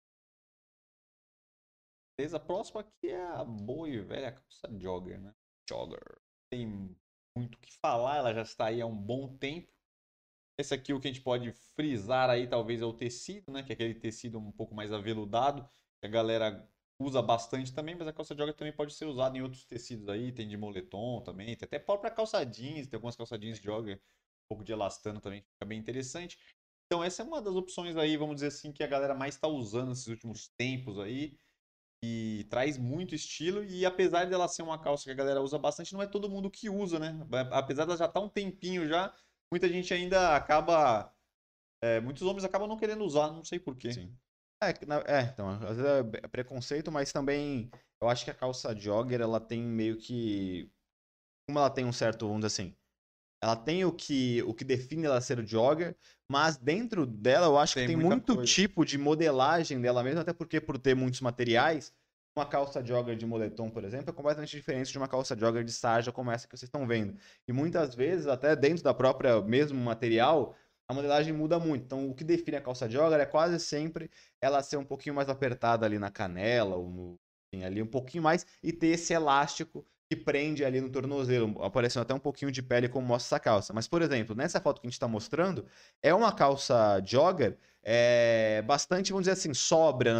Beleza, a próxima aqui é a boa e velha calça jogger, né? Jogger. Tem muito o que falar, ela já está aí há um bom tempo. Esse aqui, o que a gente pode frisar aí, talvez, é o tecido, né? Que é aquele tecido um pouco mais aveludado, a galera usa bastante também, mas a calça jogger também pode ser usada em outros tecidos aí, tem de moletom também, tem até própria calça jeans, tem algumas calça jeans jogger, um pouco de elastano também, fica bem interessante. Então essa é uma das opções aí, vamos dizer assim, que a galera mais está usando nesses últimos tempos aí, e traz muito estilo, e apesar dela ser uma calça que a galera usa bastante, não é todo mundo que usa, né? Apesar dela já estar tá um tempinho já, muita gente ainda acaba... É, muitos homens acabam não querendo usar, não sei porquê. Sim. É, é, então, às vezes é preconceito, mas também eu acho que a calça jogger, ela tem meio que. Como ela tem um certo, vamos dizer assim. Ela tem o que, o que define ela ser jogger, mas dentro dela eu acho tem que tem muito coisa. tipo de modelagem dela mesmo, até porque por ter muitos materiais, uma calça jogger de moletom, por exemplo, é completamente diferente de uma calça jogger de sarja como essa que vocês estão vendo. E muitas vezes, até dentro da própria mesmo material, a modelagem muda muito. Então, o que define a calça jogger é quase sempre ela ser um pouquinho mais apertada ali na canela, ou no, ali um pouquinho mais, e ter esse elástico que prende ali no tornozelo, aparecendo até um pouquinho de pele como mostra essa calça. Mas, por exemplo, nessa foto que a gente está mostrando, é uma calça jogger é, bastante, vamos dizer assim, sobra.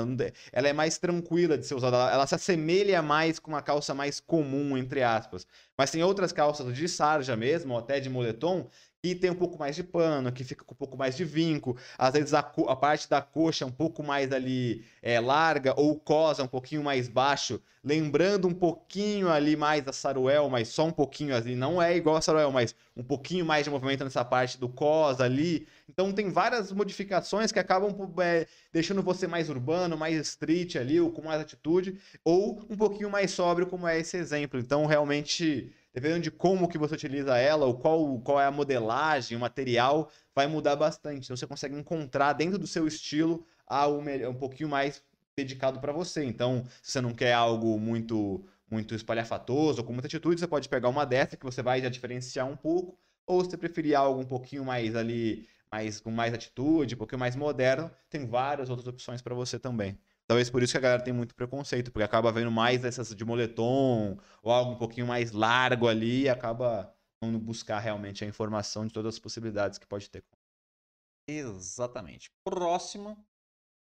Ela é mais tranquila de ser usada. Ela se assemelha mais com uma calça mais comum, entre aspas. Mas tem outras calças de sarja mesmo, ou até de moletom, que tem um pouco mais de pano, que fica com um pouco mais de vinco. Às vezes a, a parte da coxa é um pouco mais ali é, larga, ou cosa um pouquinho mais baixo, lembrando um pouquinho ali mais a Saruel, mas só um pouquinho ali. Não é igual a Saruel, mas um pouquinho mais de movimento nessa parte do cosa ali. Então tem várias modificações que acabam é, deixando você mais urbano, mais street ali, ou com mais atitude, ou um pouquinho mais sóbrio, como é esse exemplo. Então realmente dependendo de como que você utiliza ela, ou qual, qual é a modelagem, o material, vai mudar bastante. Então você consegue encontrar dentro do seu estilo algo um pouquinho mais dedicado para você. Então, se você não quer algo muito muito espalhafatoso, com muita atitude, você pode pegar uma dessa que você vai já diferenciar um pouco, ou se você preferir algo um pouquinho mais ali, mais com mais atitude, um pouquinho mais moderno, tem várias outras opções para você também. Talvez por isso que a galera tem muito preconceito, porque acaba vendo mais essas de moletom ou algo um pouquinho mais largo ali e acaba não buscar realmente a informação de todas as possibilidades que pode ter. Exatamente. Próxima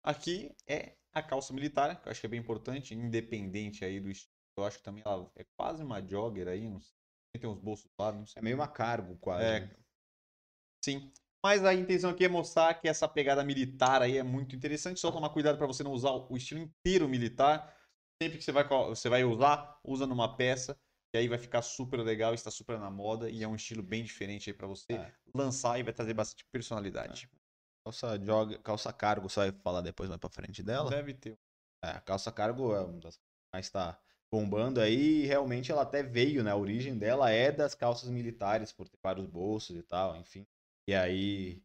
aqui é a calça militar, que eu acho que é bem importante, independente aí do estilo. Eu acho que também ela é quase uma jogger aí, não sei. Tem uns bolsos lá, não sei. É meio uma cargo quase. É. Né? Sim. Mas a intenção aqui é mostrar que essa pegada militar aí é muito interessante. Só tomar cuidado para você não usar o estilo inteiro militar. Sempre que você vai, você vai usar, usa numa peça. E aí vai ficar super legal, está super na moda. E é um estilo bem diferente aí para você é. lançar e vai trazer bastante personalidade. É. Calça, joga, calça cargo, você vai falar depois mais pra frente dela? Deve ter. É, calça cargo é uma das que mais está bombando aí. E realmente ela até veio, né? A origem dela é das calças militares, por ter vários bolsos e tal, enfim. E aí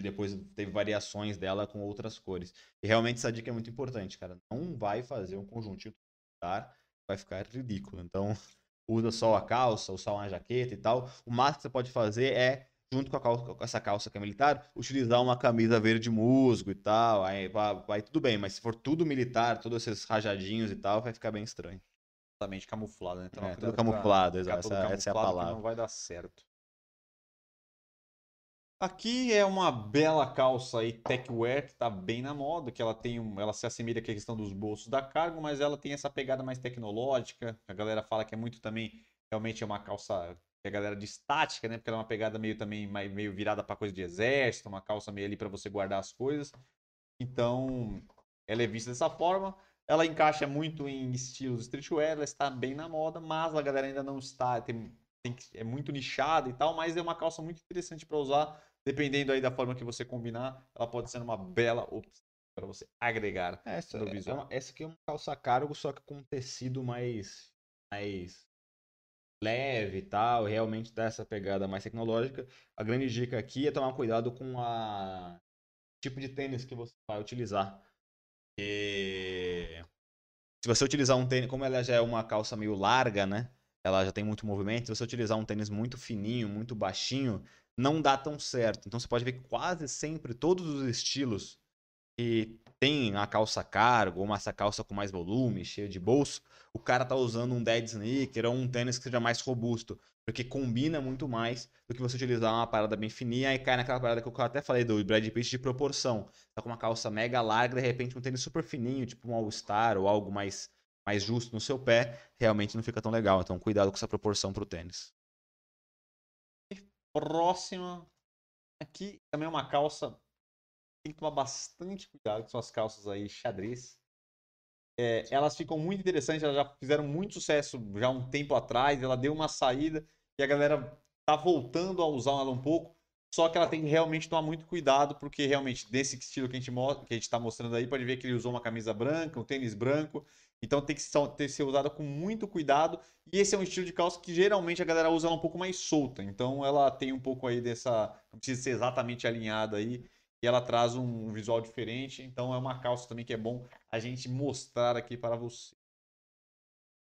depois teve variações dela com outras cores. E realmente essa dica é muito importante, cara. Não vai fazer um conjuntinho militar, vai ficar ridículo. Então, [LAUGHS] usa só a calça, ou só uma jaqueta e tal. O máximo que você pode fazer é, junto com, calça, com essa calça que é militar, utilizar uma camisa verde musgo e tal. Aí vai, vai, tudo bem, mas se for tudo militar, todos esses rajadinhos e tal, vai ficar bem estranho. Exatamente, camuflado, né? Então, é, tudo camuflado, exato. Essa, essa é a palavra. Não vai dar certo. Aqui é uma bela calça aí techwear que tá bem na moda, que ela tem um, ela se assemelha à questão dos bolsos da cargo, mas ela tem essa pegada mais tecnológica. A galera fala que é muito também, realmente é uma calça que a galera de estática, né? Porque ela é uma pegada meio também meio virada para coisa de exército, uma calça meio ali para você guardar as coisas. Então, ela é vista dessa forma. Ela encaixa muito em estilos streetwear, ela está bem na moda, mas a galera ainda não está, tem, tem, é muito nichada e tal, mas é uma calça muito interessante para usar, dependendo aí da forma que você combinar, ela pode ser uma bela opção para você agregar essa, no é visual. uma- essa aqui é uma calça cargo, só que com um tecido mais, mais leve e tal, realmente dá essa pegada mais tecnológica. A grande dica aqui é tomar cuidado com a tipo de tênis que você vai utilizar. E... Se você utilizar um tênis, como ela já é uma calça meio larga, né? Ela já tem muito movimento. Se você utilizar um tênis muito fininho, muito baixinho, não dá tão certo. Então você pode ver que quase sempre todos os estilos que tem a calça cargo, ou uma calça com mais volume, cheia de bolso, o cara tá usando um dead sneaker ou um tênis que seja mais robusto, porque combina muito mais do que você utilizar uma parada bem fininha e cai naquela parada que eu até falei do Brad Pitt de proporção. Tá com uma calça mega larga, de repente um tênis super fininho, tipo um All-Star ou algo mais, mais justo no seu pé, realmente não fica tão legal. Então cuidado com essa proporção pro tênis. Próxima. Aqui também é uma calça. Tem que tomar bastante cuidado com suas calças aí, xadrez. É, elas ficam muito interessantes, elas já fizeram muito sucesso já um tempo atrás. Ela deu uma saída e a galera tá voltando a usar ela um pouco. Só que ela tem que realmente tomar muito cuidado, porque realmente, desse estilo que a gente, mo- que a gente tá mostrando aí, pode ver que ele usou uma camisa branca, um tênis branco. Então tem que ter, ser usada com muito cuidado. E esse é um estilo de calça que geralmente a galera usa ela um pouco mais solta. Então ela tem um pouco aí dessa. Não precisa ser exatamente alinhada aí. E ela traz um visual diferente. Então é uma calça também que é bom a gente mostrar aqui para você.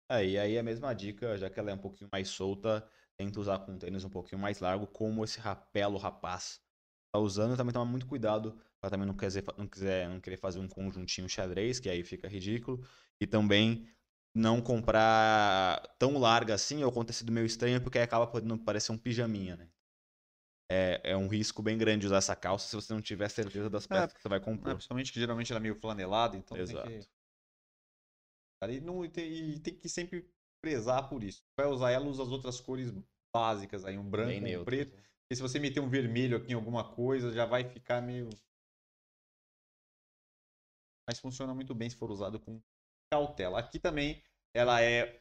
É, e aí a mesma dica, já que ela é um pouquinho mais solta, tenta usar com um tênis um pouquinho mais largo, como esse rapelo rapaz tá usando. Também tomar muito cuidado para também não quiser, não quiser não querer fazer um conjuntinho xadrez, que aí fica ridículo. E também não comprar tão larga assim, ou com tecido meio estranho, porque aí acaba podendo parecer um pijaminha, né? É, é um risco bem grande usar essa calça se você não tiver certeza das peças que você vai comprar. Principalmente que geralmente ela é meio flanelada, então tem que. Exato. E, não, e tem, e tem que sempre prezar por isso. Vai usar ela, usa as outras cores básicas aí, um branco, Bem um neutro. preto. Porque se você meter um vermelho aqui em alguma coisa, já vai ficar meio. Mas funciona muito bem se for usado com cautela. Aqui também ela é.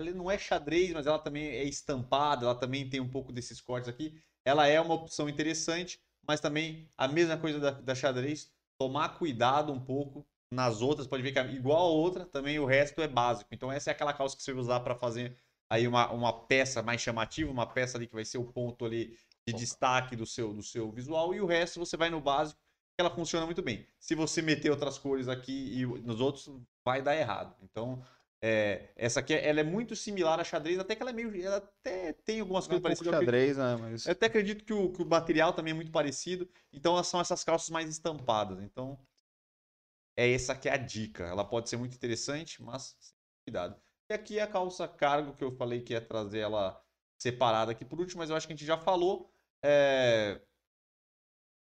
Ela não é xadrez, mas ela também é estampada, ela também tem um pouco desses cortes aqui. Ela é uma opção interessante, mas também a mesma coisa da, da xadrez, tomar cuidado um pouco nas outras, pode ver que é igual a outra, também o resto é básico. Então essa é aquela calça que você vai usar para fazer aí uma, uma peça mais chamativa, uma peça ali que vai ser o ponto ali de destaque do seu, do seu visual, e o resto você vai no básico, ela funciona muito bem. Se você meter outras cores aqui e nos outros, vai dar errado. Então, é, essa aqui ela é muito similar à xadrez, até que ela é meio. Ela até tem algumas É um coisas pouco parecidas. xadrez, né? Mas... eu até acredito que o, que o material também é muito parecido. Então elas são essas calças mais estampadas. Então é essa que é a dica. Ela pode ser muito interessante, mas cuidado. E aqui é a calça cargo que eu falei que ia trazer ela separada aqui por último, mas eu acho que a gente já falou. É,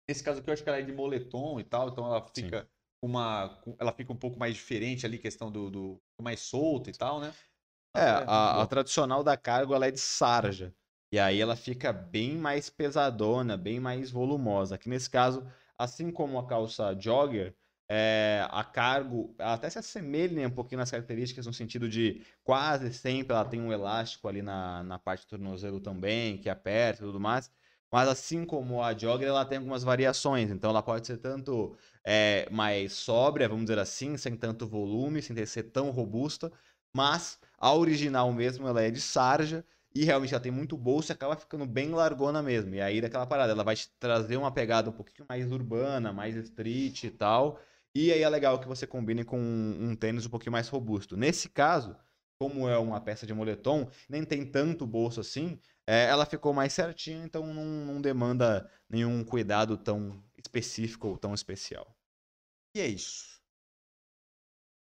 Nesse caso aqui eu acho que ela é de moletom e tal, então ela Sim. fica uma, com- ela fica um pouco mais diferente ali, questão do, do mais solta e tal, né? É, muito a, a boa. tradicional da cargo ela é de sarja. E aí ela fica bem mais pesadona, bem mais volumosa. Aqui nesse caso, assim como a calça jogger, é, a cargo até se assemelha um pouquinho nas características, no sentido de quase sempre ela tem um elástico ali na, na parte do tornozelo também, que aperta e tudo mais. Mas assim como a jogger, ela tem algumas variações. Então ela pode ser tanto é, mais sóbria, vamos dizer assim, sem tanto volume, sem ter ser tão robusta. Mas a original mesmo, ela é de sarja e realmente ela tem muito bolso e acaba ficando bem largona mesmo. E aí daquela parada, ela vai te trazer uma pegada um pouquinho mais urbana, mais street e tal. E aí é legal que você combine com um, um tênis um pouquinho mais robusto. Nesse caso, como é uma peça de moletom, nem tem tanto bolso assim, é, ela ficou mais certinha, então não, não demanda nenhum cuidado tão específico ou tão especial. E é isso.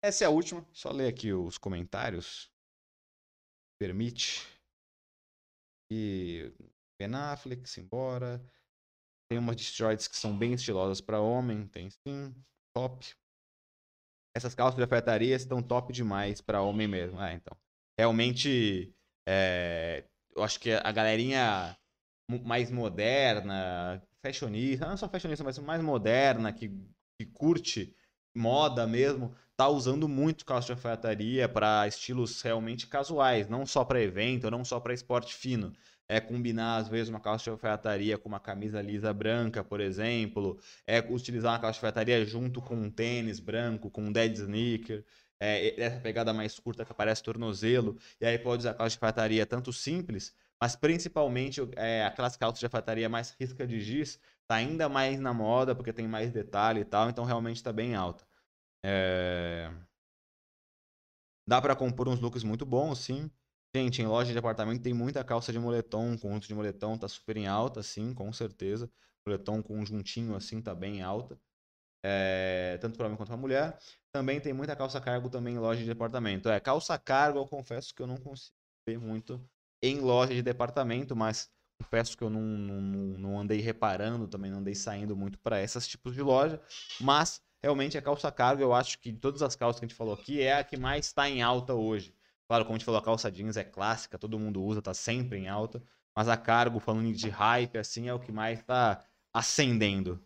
Essa é a última. Só ler aqui os comentários. Permite. E Ben Affleck, simbora. Tem umas destroyeds que são bem estilosas para homem, tem sim. Top. Essas calças de alfaiataria estão top demais para homem mesmo. É, então. Realmente, é, eu acho que a galerinha mais moderna, fashionista, não só fashionista, mas mais moderna, que, que curte moda mesmo, tá usando muito calça de alfaiataria para estilos realmente casuais, não só para evento, não só para esporte fino. É combinar, às vezes, uma calça de alfaiataria com uma camisa lisa branca, por exemplo. É utilizar uma calça de alfaiataria junto com um tênis branco, com um dead sneaker. É, essa pegada mais curta que aparece tornozelo. E aí pode usar calça de alfaiataria tanto simples, mas principalmente é, aquelas calças de alfaiataria mais risca de giz, tá ainda mais na moda, porque tem mais detalhe e tal, então realmente está bem alta. É... Dá para compor uns looks muito bons, sim. Gente, em loja de departamento tem muita calça de moletom, conjunto de moletom tá super em alta, sim, com certeza. Moletom conjuntinho assim tá bem alta. É... Tanto para homem quanto para mulher. Também tem muita calça cargo também em loja de departamento. É, calça cargo eu confesso que eu não consigo ver muito em loja de departamento, mas confesso que eu não, não, não andei reparando, também não andei saindo muito para esses tipos de loja, mas realmente a calça cargo, eu acho que de todas as calças que a gente falou aqui, é a que mais está em alta hoje. Claro, como a gente falou, a calça jeans é clássica, todo mundo usa, tá sempre em alta. Mas a cargo, falando de hype, assim, é o que mais tá ascendendo.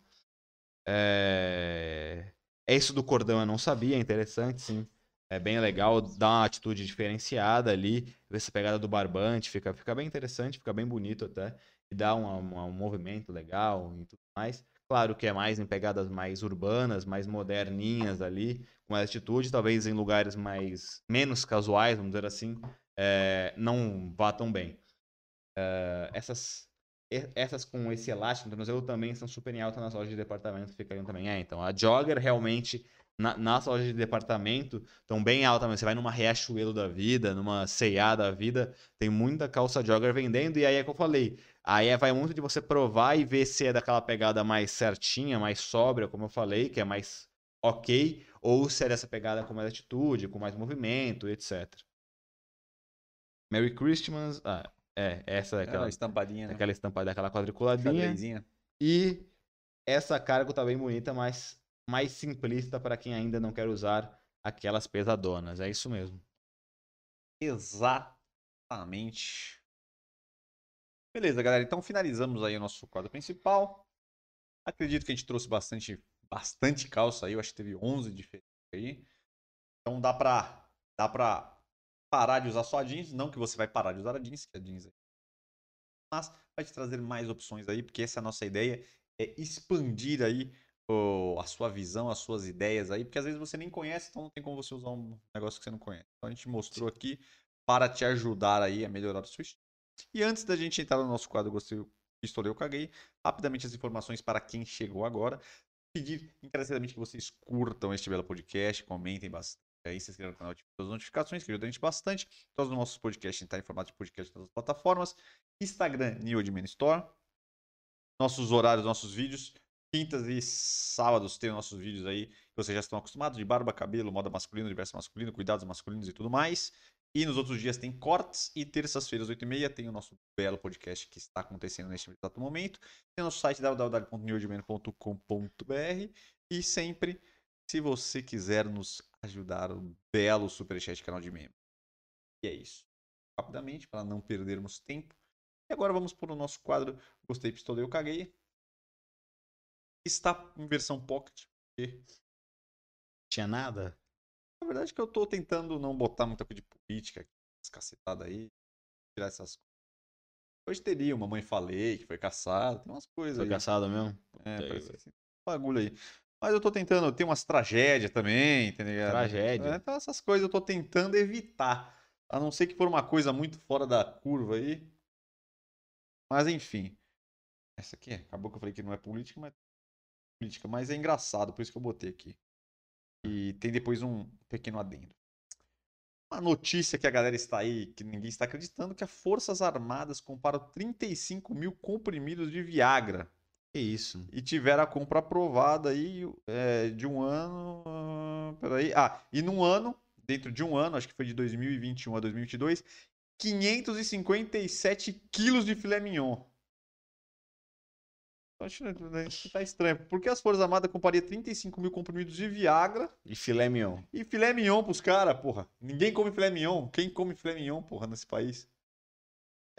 É... Isso do cordão eu não sabia, é interessante, sim. É bem legal, dá uma atitude diferenciada ali. Essa pegada do barbante, fica, fica bem interessante, fica bem bonito até. E dá um, um movimento legal e tudo mais. Claro que é mais em pegadas mais urbanas, mais moderninhas ali, com mais atitude, talvez em lugares mais menos casuais, vamos dizer assim, é, não vá tão bem. É, essas, essas com esse elástico no tornozelo também são super em alta nas lojas de departamento, ficariam também. É, então, a Jogger realmente na, nas lojas de departamento estão bem altas, mas você vai numa Riachuelo da vida, numa C&A da vida, tem muita calça jogger vendendo, e aí é que eu falei, aí é, vai muito de você provar e ver se é daquela pegada mais certinha, mais sóbria, como eu falei, que é mais ok, ou se é dessa pegada com mais atitude, com mais movimento, etc. Merry Christmas, ah, é, essa é aquela, estampadinha, né? aquela estampada, daquela quadriculadinha. E essa carga tá bem bonita, mas mais simplista para quem ainda não quer usar aquelas pesadonas. É isso mesmo. Exatamente. Beleza, galera. Então finalizamos aí o nosso quadro principal. Acredito que a gente trouxe bastante, bastante calça aí. Eu acho que teve 11 diferentes aí. Então dá pra, dá pra parar de usar só a jeans. Não que você vai parar de usar a jeans, que a jeans é... Mas vai te trazer mais opções aí, porque essa é a nossa ideia. É expandir aí a sua visão, as suas ideias aí, porque às vezes você nem conhece, então não tem como você usar um negócio que você não conhece. Então a gente mostrou aqui para te ajudar aí a melhorar o seu estilo. E antes da gente entrar no nosso quadro Gostei, Pistolei, eu caguei, rapidamente as informações para quem chegou agora. Pedir encarecidamente que vocês curtam este belo podcast, comentem bastante aí, se inscrevam no canal, ativem as notificações, que ajuda a gente bastante. Todos os nossos podcasts estão em formato de podcast em todas as plataformas. Instagram, New Admin Store. Nossos horários, nossos vídeos quintas e sábados tem nossos vídeos aí que vocês já estão acostumados de barba, cabelo, moda masculina, universo masculino, cuidados masculinos e tudo mais. E nos outros dias tem cortes e terças-feiras, 8h30, tem o nosso belo podcast que está acontecendo neste exato momento. Tem o nosso site www.newdman.com.br e sempre, se você quiser nos ajudar, o belo superchat canal de membro. E é isso. Rapidamente, para não perdermos tempo. E agora vamos para o nosso quadro Gostei, Pistolei, Eu Caguei está em versão Pocket. Porque... Tinha nada? Na verdade que eu tô tentando não botar muita coisa de política aqui, cacetadas aí, tirar essas coisas. Hoje teria uma mãe falei que foi caçada, tem umas coisas foi aí. Foi caçada mesmo? É, parece assim, bagulho aí. Mas eu tô tentando, tem umas tragédias também, entendeu? Tragédia. É, então essas coisas eu tô tentando evitar. A não ser que for uma coisa muito fora da curva aí. Mas enfim. Essa aqui, acabou que eu falei que não é política, mas política, mas é engraçado, por isso que eu botei aqui. E tem depois um pequeno adendo. Uma notícia que a galera está aí, que ninguém está acreditando, que as Forças Armadas compraram 35 mil comprimidos de Viagra. Que isso? E tiveram a compra aprovada aí é, de um ano. Uh, peraí. Ah, e num ano, dentro de um ano, acho que foi de 2021 a 2022, 557 quilos de filé mignon. Acho que tá estranho. Por que as Forças Armadas compraria 35 mil comprimidos de Viagra e filé mignon? E filé mignon pros caras, porra. Ninguém come filé mignon. Quem come filé mignon, porra, nesse país?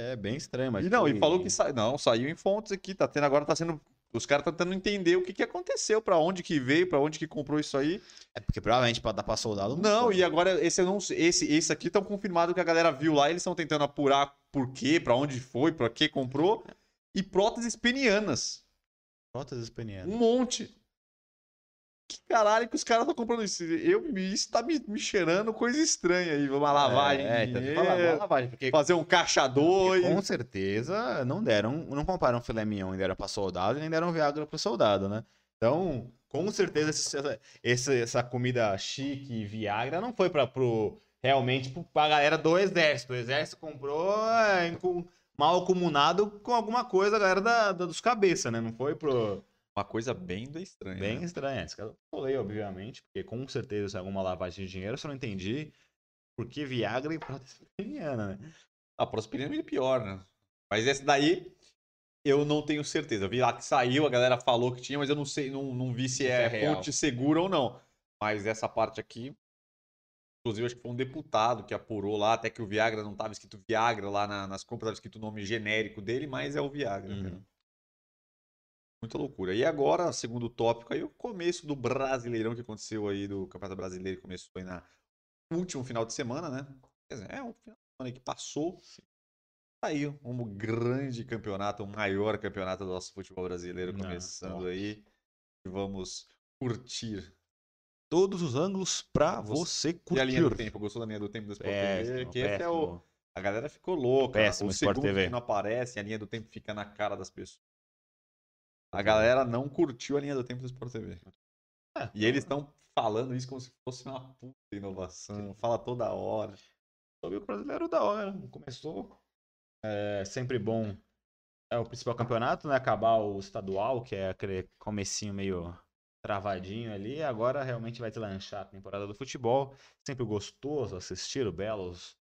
É bem estranho, mas. E não, e falou que sa... não, saiu em fontes aqui, tá tendo agora, tá sendo Os caras estão tentando entender o que, que aconteceu, pra onde que veio, pra onde que comprou isso aí. É porque provavelmente pra dar pra soldado Não, foi. e agora esse não esse esse aqui estão confirmado que a galera viu lá, eles estão tentando apurar por quê, pra onde foi, pra que comprou. E próteses penianas. Próteses penianas. Um monte. Que caralho que os caras estão comprando isso? Eu, isso tá me, me cheirando coisa estranha aí. Uma lavagem. É, então, boa lavagem, porque fazer um caixa dois. Com certeza não deram, não compraram filé mignon e deram pra soldado, nem deram Viagra pro soldado, né? Então, com certeza esse- essa, essa comida chique e Viagra não foi para pro realmente pro- pra galera do exército. O exército comprou é, mal comunado com alguma coisa a galera da, da- dos cabeça, né? Não foi pro Uma coisa bem da estranha. bem né? estranho. Esse cara eu falei, obviamente, porque com certeza é alguma lavagem de dinheiro, eu só não entendi por que Viagra e prótese peniana, né? A Prosperina é pior, né? Mas esse daí eu não tenho certeza. Eu vi lá que saiu, a galera falou que tinha, mas eu não sei, não, não vi se é, é fonte segura ou não. Mas essa parte aqui, inclusive acho que foi um deputado que apurou lá, até que o Viagra não estava escrito Viagra lá na- nas compras, estava escrito o nome genérico dele, mas é o Viagra. Uhum. Muita loucura. E agora, segundo tópico aí, o começo do Brasileirão que aconteceu aí, do Campeonato Brasileiro, que começou aí na último final de semana, né? Quer dizer, é um final de semana que passou. Saiu um grande campeonato, o maior campeonato do nosso futebol brasileiro Não, começando top. aí. E vamos curtir. Todos os ângulos pra Você- você curtir. E a linha do tempo? Gostou da linha do tempo do Sport TV? Péssimo, Que esse é o... péssimo. A galera ficou louca. Péssimo o Sport segundo TV. que não aparece, a linha do tempo fica na cara das pessoas. A galera não curtiu a linha do tempo do Sport TV. É, E eles estão falando isso como se fosse uma puta inovação. Fala toda hora. Sobre o brasileiro da hora. Começou. É sempre bom. É o principal campeonato, né? Acabar o estadual, que é aquele comecinho meio travadinho ali. Agora realmente vai deslanchar a temporada do futebol. Sempre gostoso assistir o belos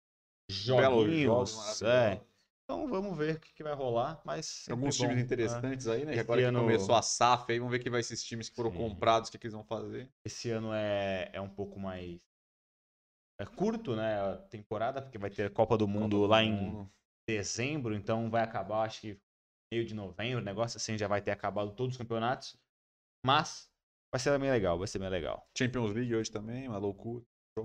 Belos joguinhos. jogos é. Então vamos ver o que, que vai rolar. Mas Alguns bom, times né? interessantes aí, né? Que Esse agora que ano- começou a SAF aí, vamos ver quem vai esses times que foram Sim. comprados, o que, que eles vão fazer. Esse ano é, é um pouco mais é curto, né? A temporada, porque vai ter Copa do Mundo Copa do lá em Mundo. dezembro, então vai acabar, acho que meio de novembro, o negócio assim já vai ter acabado todos os campeonatos. Mas vai ser bem legal, vai ser bem legal. Champions League hoje também, uma loucura.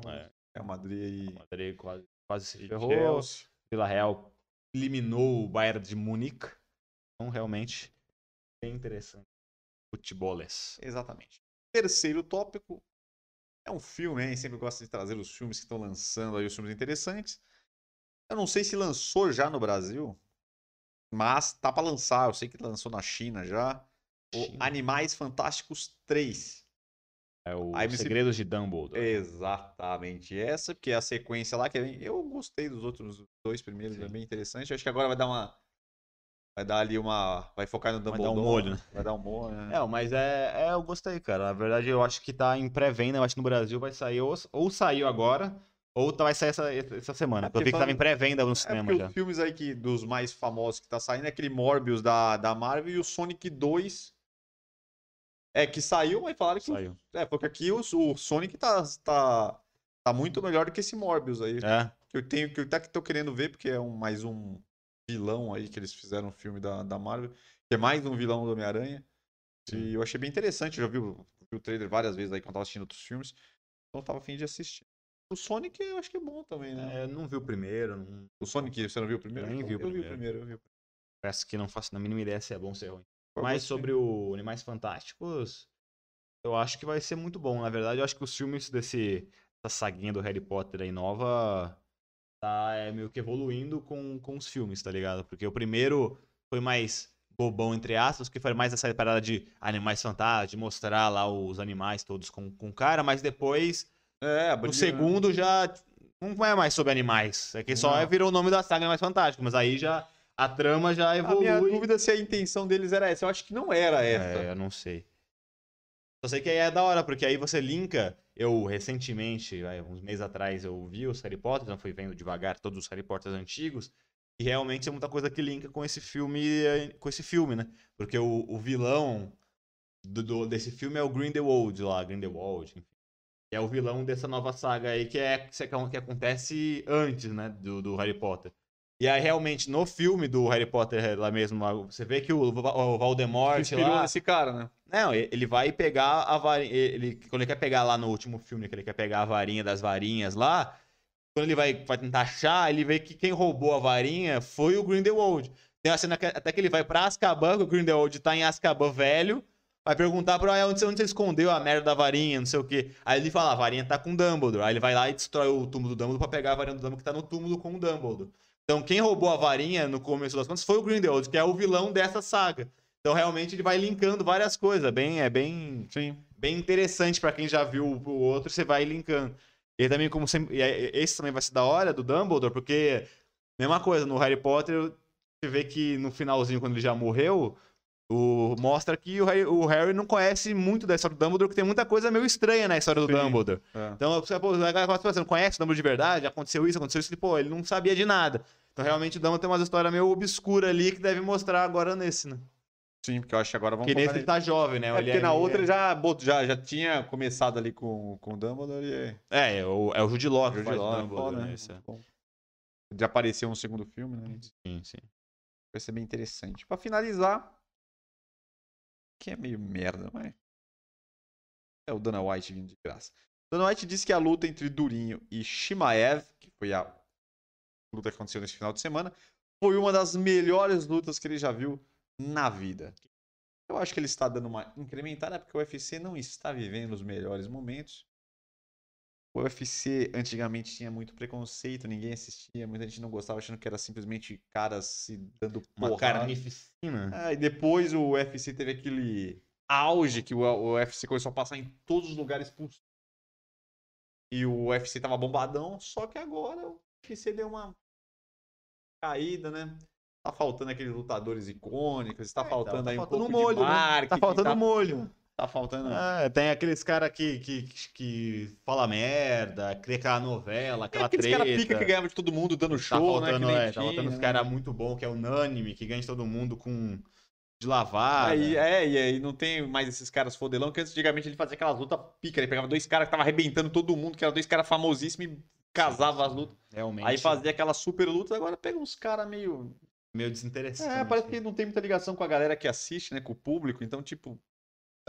É, É o Madrid o Madrid quase, quase se e, e ferrou. Vila Real eliminou o Bayern de Munique. Então, realmente, bem interessante. Futeboles. Exatamente. Terceiro tópico é um filme, hein? Sempre gosto de trazer os filmes que estão lançando aí, os filmes interessantes. Eu não sei se lançou já no Brasil, mas tá pra lançar. Eu sei que lançou na China já. O China. Animais Fantásticos 3. É o Aí você- Segredos de Dumbledore. Exatamente essa, porque é a sequência lá que é eu gostei dos outros dois primeiros, é Sim. bem interessante. Acho que agora vai dar uma vai dar ali uma vai focar no Vai dar Dumbledore, um molho, né? Vai dar um molho, né? É, mas é, é, eu gostei, cara. Na verdade, eu acho que tá em pré-venda. Eu acho que no Brasil vai sair ou, ou saiu agora, ou tá- vai sair essa, essa semana. É porque eu vi que tava em pré-venda no É cinema porque já. os filmes aí que, dos mais famosos que tá saindo é aquele Morbius da, da Marvel e o Sonic 2. É, que saiu, mas falaram que. o- Saiu. É, porque aqui o, o Sonic tá, tá, tá muito melhor do que esse Morbius aí. É, Que eu tenho, que eu até que tô querendo ver, porque é um, mais um vilão aí que eles fizeram um filme da, da Marvel. Que é mais um vilão do Homem-Aranha. E eu achei bem interessante. Eu já vi, o- vi o trailer várias vezes aí quando tava assistindo outros filmes. Então eu tava afim de assistir. O Sonic eu acho que é bom também, né? é, não vi o primeiro. Não... O Sonic, você não viu o primeiro? Eu nem vi o eu vi o primeiro. primeiro. Eu vi o Parece que não faço a mínima ideia se é bom ou se é ruim. Gostei. sobre o Animais Fantásticos, eu acho que vai ser muito bom. Na verdade, eu acho que os filmes desse essa saguinha do Harry Potter aí nova tá é, meio que evoluindo com, com os filmes, tá ligado? Porque o primeiro foi mais bobão, entre aspas, que foi mais essa parada de animais fantásticos, de mostrar lá os animais todos com, com cara, mas depois, É, no segundo já não é mais sobre animais. É que só Não. virou o nome da saga Animais Fantásticos, mas aí já a trama já A evolui. minha dúvida é se a intenção deles era essa. Eu acho que não era essa. É, eu não sei. Só sei que aí é da hora, porque aí você linka. Eu, recentemente, uns meses atrás, eu vi os Harry Potter, então fui vendo devagar todos os Harry Potters antigos. E realmente é muita coisa que linka com esse filme, eh, com esse filme, né? Porque o, o vilão do, do- desse filme é o Grindelwald lá, Grindelwald, enfim. Que é o vilão dessa nova saga aí, que é que, que acontece antes, né, do, do Harry Potter. E aí, realmente, no filme do Harry Potter lá mesmo, lá, você vê que o, o Voldemort inspirou lá... nesse cara, né? Não, ele vai pegar a varinha. Ele, quando ele quer pegar lá no último filme, que ele quer pegar a varinha das varinhas lá, quando ele vai, vai tentar achar, ele vê que quem roubou a varinha foi o Grindelwald. Tem uma cena que, até que ele vai pra Azkaban, que o Grindelwald tá em Azkaban velho, vai perguntar pra ele onde, você- onde você escondeu a merda da varinha, não sei o quê. Aí ele fala, a varinha tá com o Dumbledore. Aí ele vai lá e destrói o túmulo do Dumbledore pra pegar a varinha do Dumbledore que tá no túmulo com o Dumbledore. Então quem roubou a varinha no começo das contas foi o Grindelwald, que é o vilão dessa saga. Então realmente ele vai linkando várias coisas, é bem, é bem, Sim. bem interessante pra quem já viu o outro, você vai linkando. E também como sempre, esse também vai ser da hora do Dumbledore, porque mesma coisa no Harry Potter, você vê que no finalzinho quando ele já morreu, o, mostra que o Harry, o Harry não conhece muito da história do Dumbledore, porque tem muita coisa meio estranha na história do Sim. Dumbledore. É. Então, você, pô, a galera fala, você não conhece o Dumbledore de verdade? Aconteceu isso, aconteceu isso. E, pô, ele não sabia de nada. Então, realmente, o Dumbledore tem umas histórias meio obscuras ali que deve mostrar agora nesse, né? Sim, porque eu acho que agora vamos Porque nesse ele tá jovem, né? É porque na ele outra ele já, já, já tinha começado ali com, com o Dumbledore e É, é o, é o Jude Law que faz o é Dumbledore, né? né? Esse é- Muito bom. Já apareceu um segundo filme, né? Sim, sim. Vai ser bem interessante. Pra finalizar, que é meio merda, mas é o Dana White vindo de graça. Dana White disse que a luta entre Durinho e Shimaev, que foi a luta que aconteceu nesse final de semana, foi uma das melhores lutas que ele já viu na vida. Eu acho que ele está dando uma incrementada porque o UFC não está vivendo os melhores momentos. O UFC antigamente tinha muito preconceito, ninguém assistia, muita gente não gostava, achando que era simplesmente caras se dando Uma porrada. carnificina. Ah, e depois o UFC teve aquele auge que o, o UFC começou a passar em todos os lugares possíveis. E o UFC tava bombadão, só que agora o UFC deu uma caída, né? Tá faltando aqueles lutadores icônicos, tá É, faltando então, tá aí um faltando pouco molho, de né? marketing, Tá faltando tá, molho. tá faltando... Ah, tem aqueles caras que, que, que fala merda, cria aquela novela, É aquela aqueles treta. caras pica que ganhava de todo mundo dando Tá show, né? faltando, que nem é, tá faltando os né? caras muito bom, que é unânime, que ganha de todo mundo com de lavada. Aí, é, e aí não tem mais esses caras fodelão, que antigamente ele fazia aquelas lutas pica, ele pegava dois caras que tava arrebentando todo mundo, que eram dois caras famosíssimos e casava as lutas. Realmente. Aí fazia aquela super luta, agora pega uns caras meio. meio desinteressante. É, parece que não tem muita ligação com a galera que assiste, né? Com o público, então, tipo.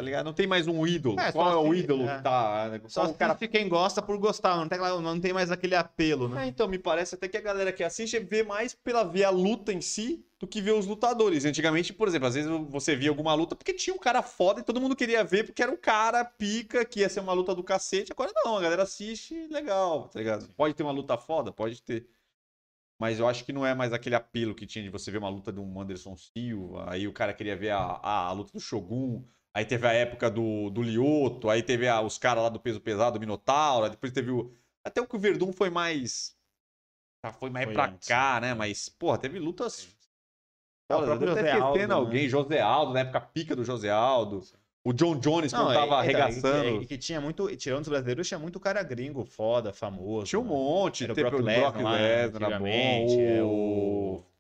Tá ligado? Não tem mais um ídolo. É, Qual só é o ídolo é. que tá. Só Qual o cara assiste quem gosta por gostar, não tem, não tem mais aquele apelo, né? É, então, me parece até que a galera que assiste vê mais pela ver a luta em si do que ver os lutadores. Antigamente, por exemplo, às vezes você via alguma luta porque tinha um cara foda e todo mundo queria ver porque era um cara pica que ia ser uma luta do cacete. Agora não, a galera assiste legal, tá ligado? Pode ter uma luta foda? Pode ter. Mas eu acho que não é mais aquele apelo que tinha de você ver uma luta de um Anderson Silva, aí o cara queria ver a, a, a luta do Shogun, aí teve a época do, do Lioto, aí teve a- os caras lá do peso pesado, do Minotauro, depois teve o. Até o que o Verdun foi mais. Já foi mais Foi pra antes, cá, né? né? Mas, porra, teve lutas. É, o Foda, próprio até esquecendo Aldo, né? alguém, José Aldo, na época pica do José Aldo. O John Jones, quando Não, tava é- é, arregaçando. E que tinha muito, tirando os brasileiros, tinha muito cara gringo, foda, famoso. Tinha um né? monte. Era o teve Brock o Lesnar Lesnar, bom. antigamente,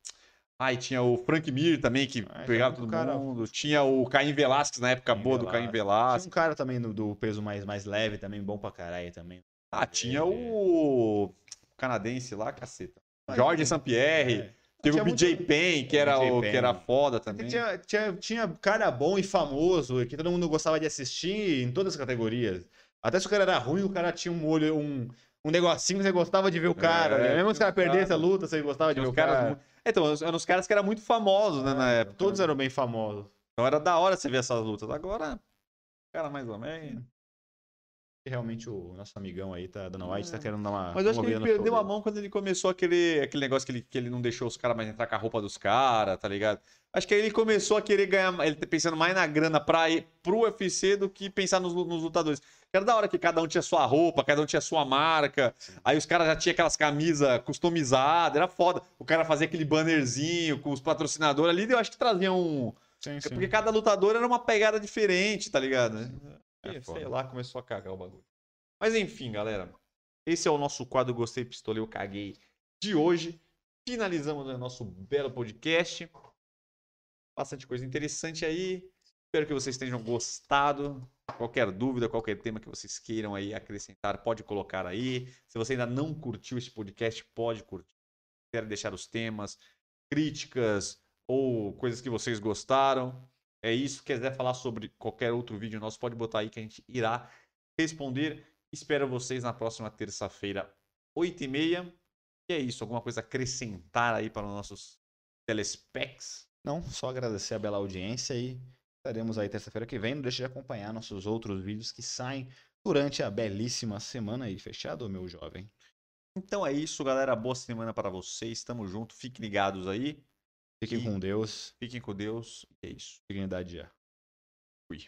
é, O... Ai, tinha o Frank Mir também, que Ah, pegava todo cara- mundo. Tinha o Caim Velasquez, na época Caim boa do Caim Velasquez. Velasquez. Tinha um cara também do, do peso mais, mais leve, também bom pra caralho também. Ah, tinha É. o canadense lá, caceta. Mas, Jorge é, St-Pierre. É. Teve Tinha o BJ muito- Penn, que É, era, o, que era foda também. Tinha, tinha, tinha cara bom e famoso, que todo mundo gostava de assistir em todas as categorias. Até se o cara era ruim, o cara tinha um olho, um, um negocinho que você gostava de ver o cara. É, né? Mesmo se o cara perdesse a cara. luta, você gostava de ver o caras cara. Então, eram os caras que eram muito famosos, né, na época. Todos eram bem famosos. Então era da hora você ver essas lutas. Agora, cara mais ou menos. E realmente o nosso amigão aí, tá, Dana White, tá querendo dar uma. Mas eu acho que ele perdeu a mão quando ele começou aquele, aquele negócio que ele, que ele não deixou os caras mais entrar com a roupa dos caras, tá ligado? Acho que aí ele começou a querer ganhar. Ele tá pensando mais na grana pra ir pro UFC do que pensar nos, nos lutadores. Era da hora que cada um tinha sua roupa, cada um tinha sua marca. Aí os caras já tinham aquelas camisas customizadas, era foda. O cara fazia aquele bannerzinho com os patrocinadores ali, eu acho que trazia um. Sim, sim. Porque cada lutador era uma pegada diferente, tá ligado? É sei lá, começou a cagar o bagulho. Mas enfim, galera. Esse é o nosso quadro Gostei, Pistolei, eu caguei de hoje. Finalizamos o nosso belo podcast. Bastante coisa interessante aí. Espero que vocês tenham gostado. Qualquer dúvida, qualquer tema que vocês queiram aí acrescentar, pode colocar aí. Se você ainda não curtiu esse podcast, pode curtir. quiserem deixar os temas, críticas ou coisas que vocês gostaram. É isso. Quiser falar sobre qualquer outro vídeo nosso, pode botar aí que a gente irá responder. Espero vocês na próxima terça-feira, 8h30. E é isso. Alguma coisa acrescentar aí para os nossos telespecs? Não, só agradecer a bela audiência e estaremos aí terça-feira que vem. Não deixe de acompanhar nossos outros vídeos que saem durante a belíssima semana aí. Fechado, meu jovem? Então é isso, galera. Boa semana para vocês. Tamo junto. Fiquem ligados aí. Fiquem E- com Deus. Fiquem com Deus. E é isso. Dignidade já. Fui.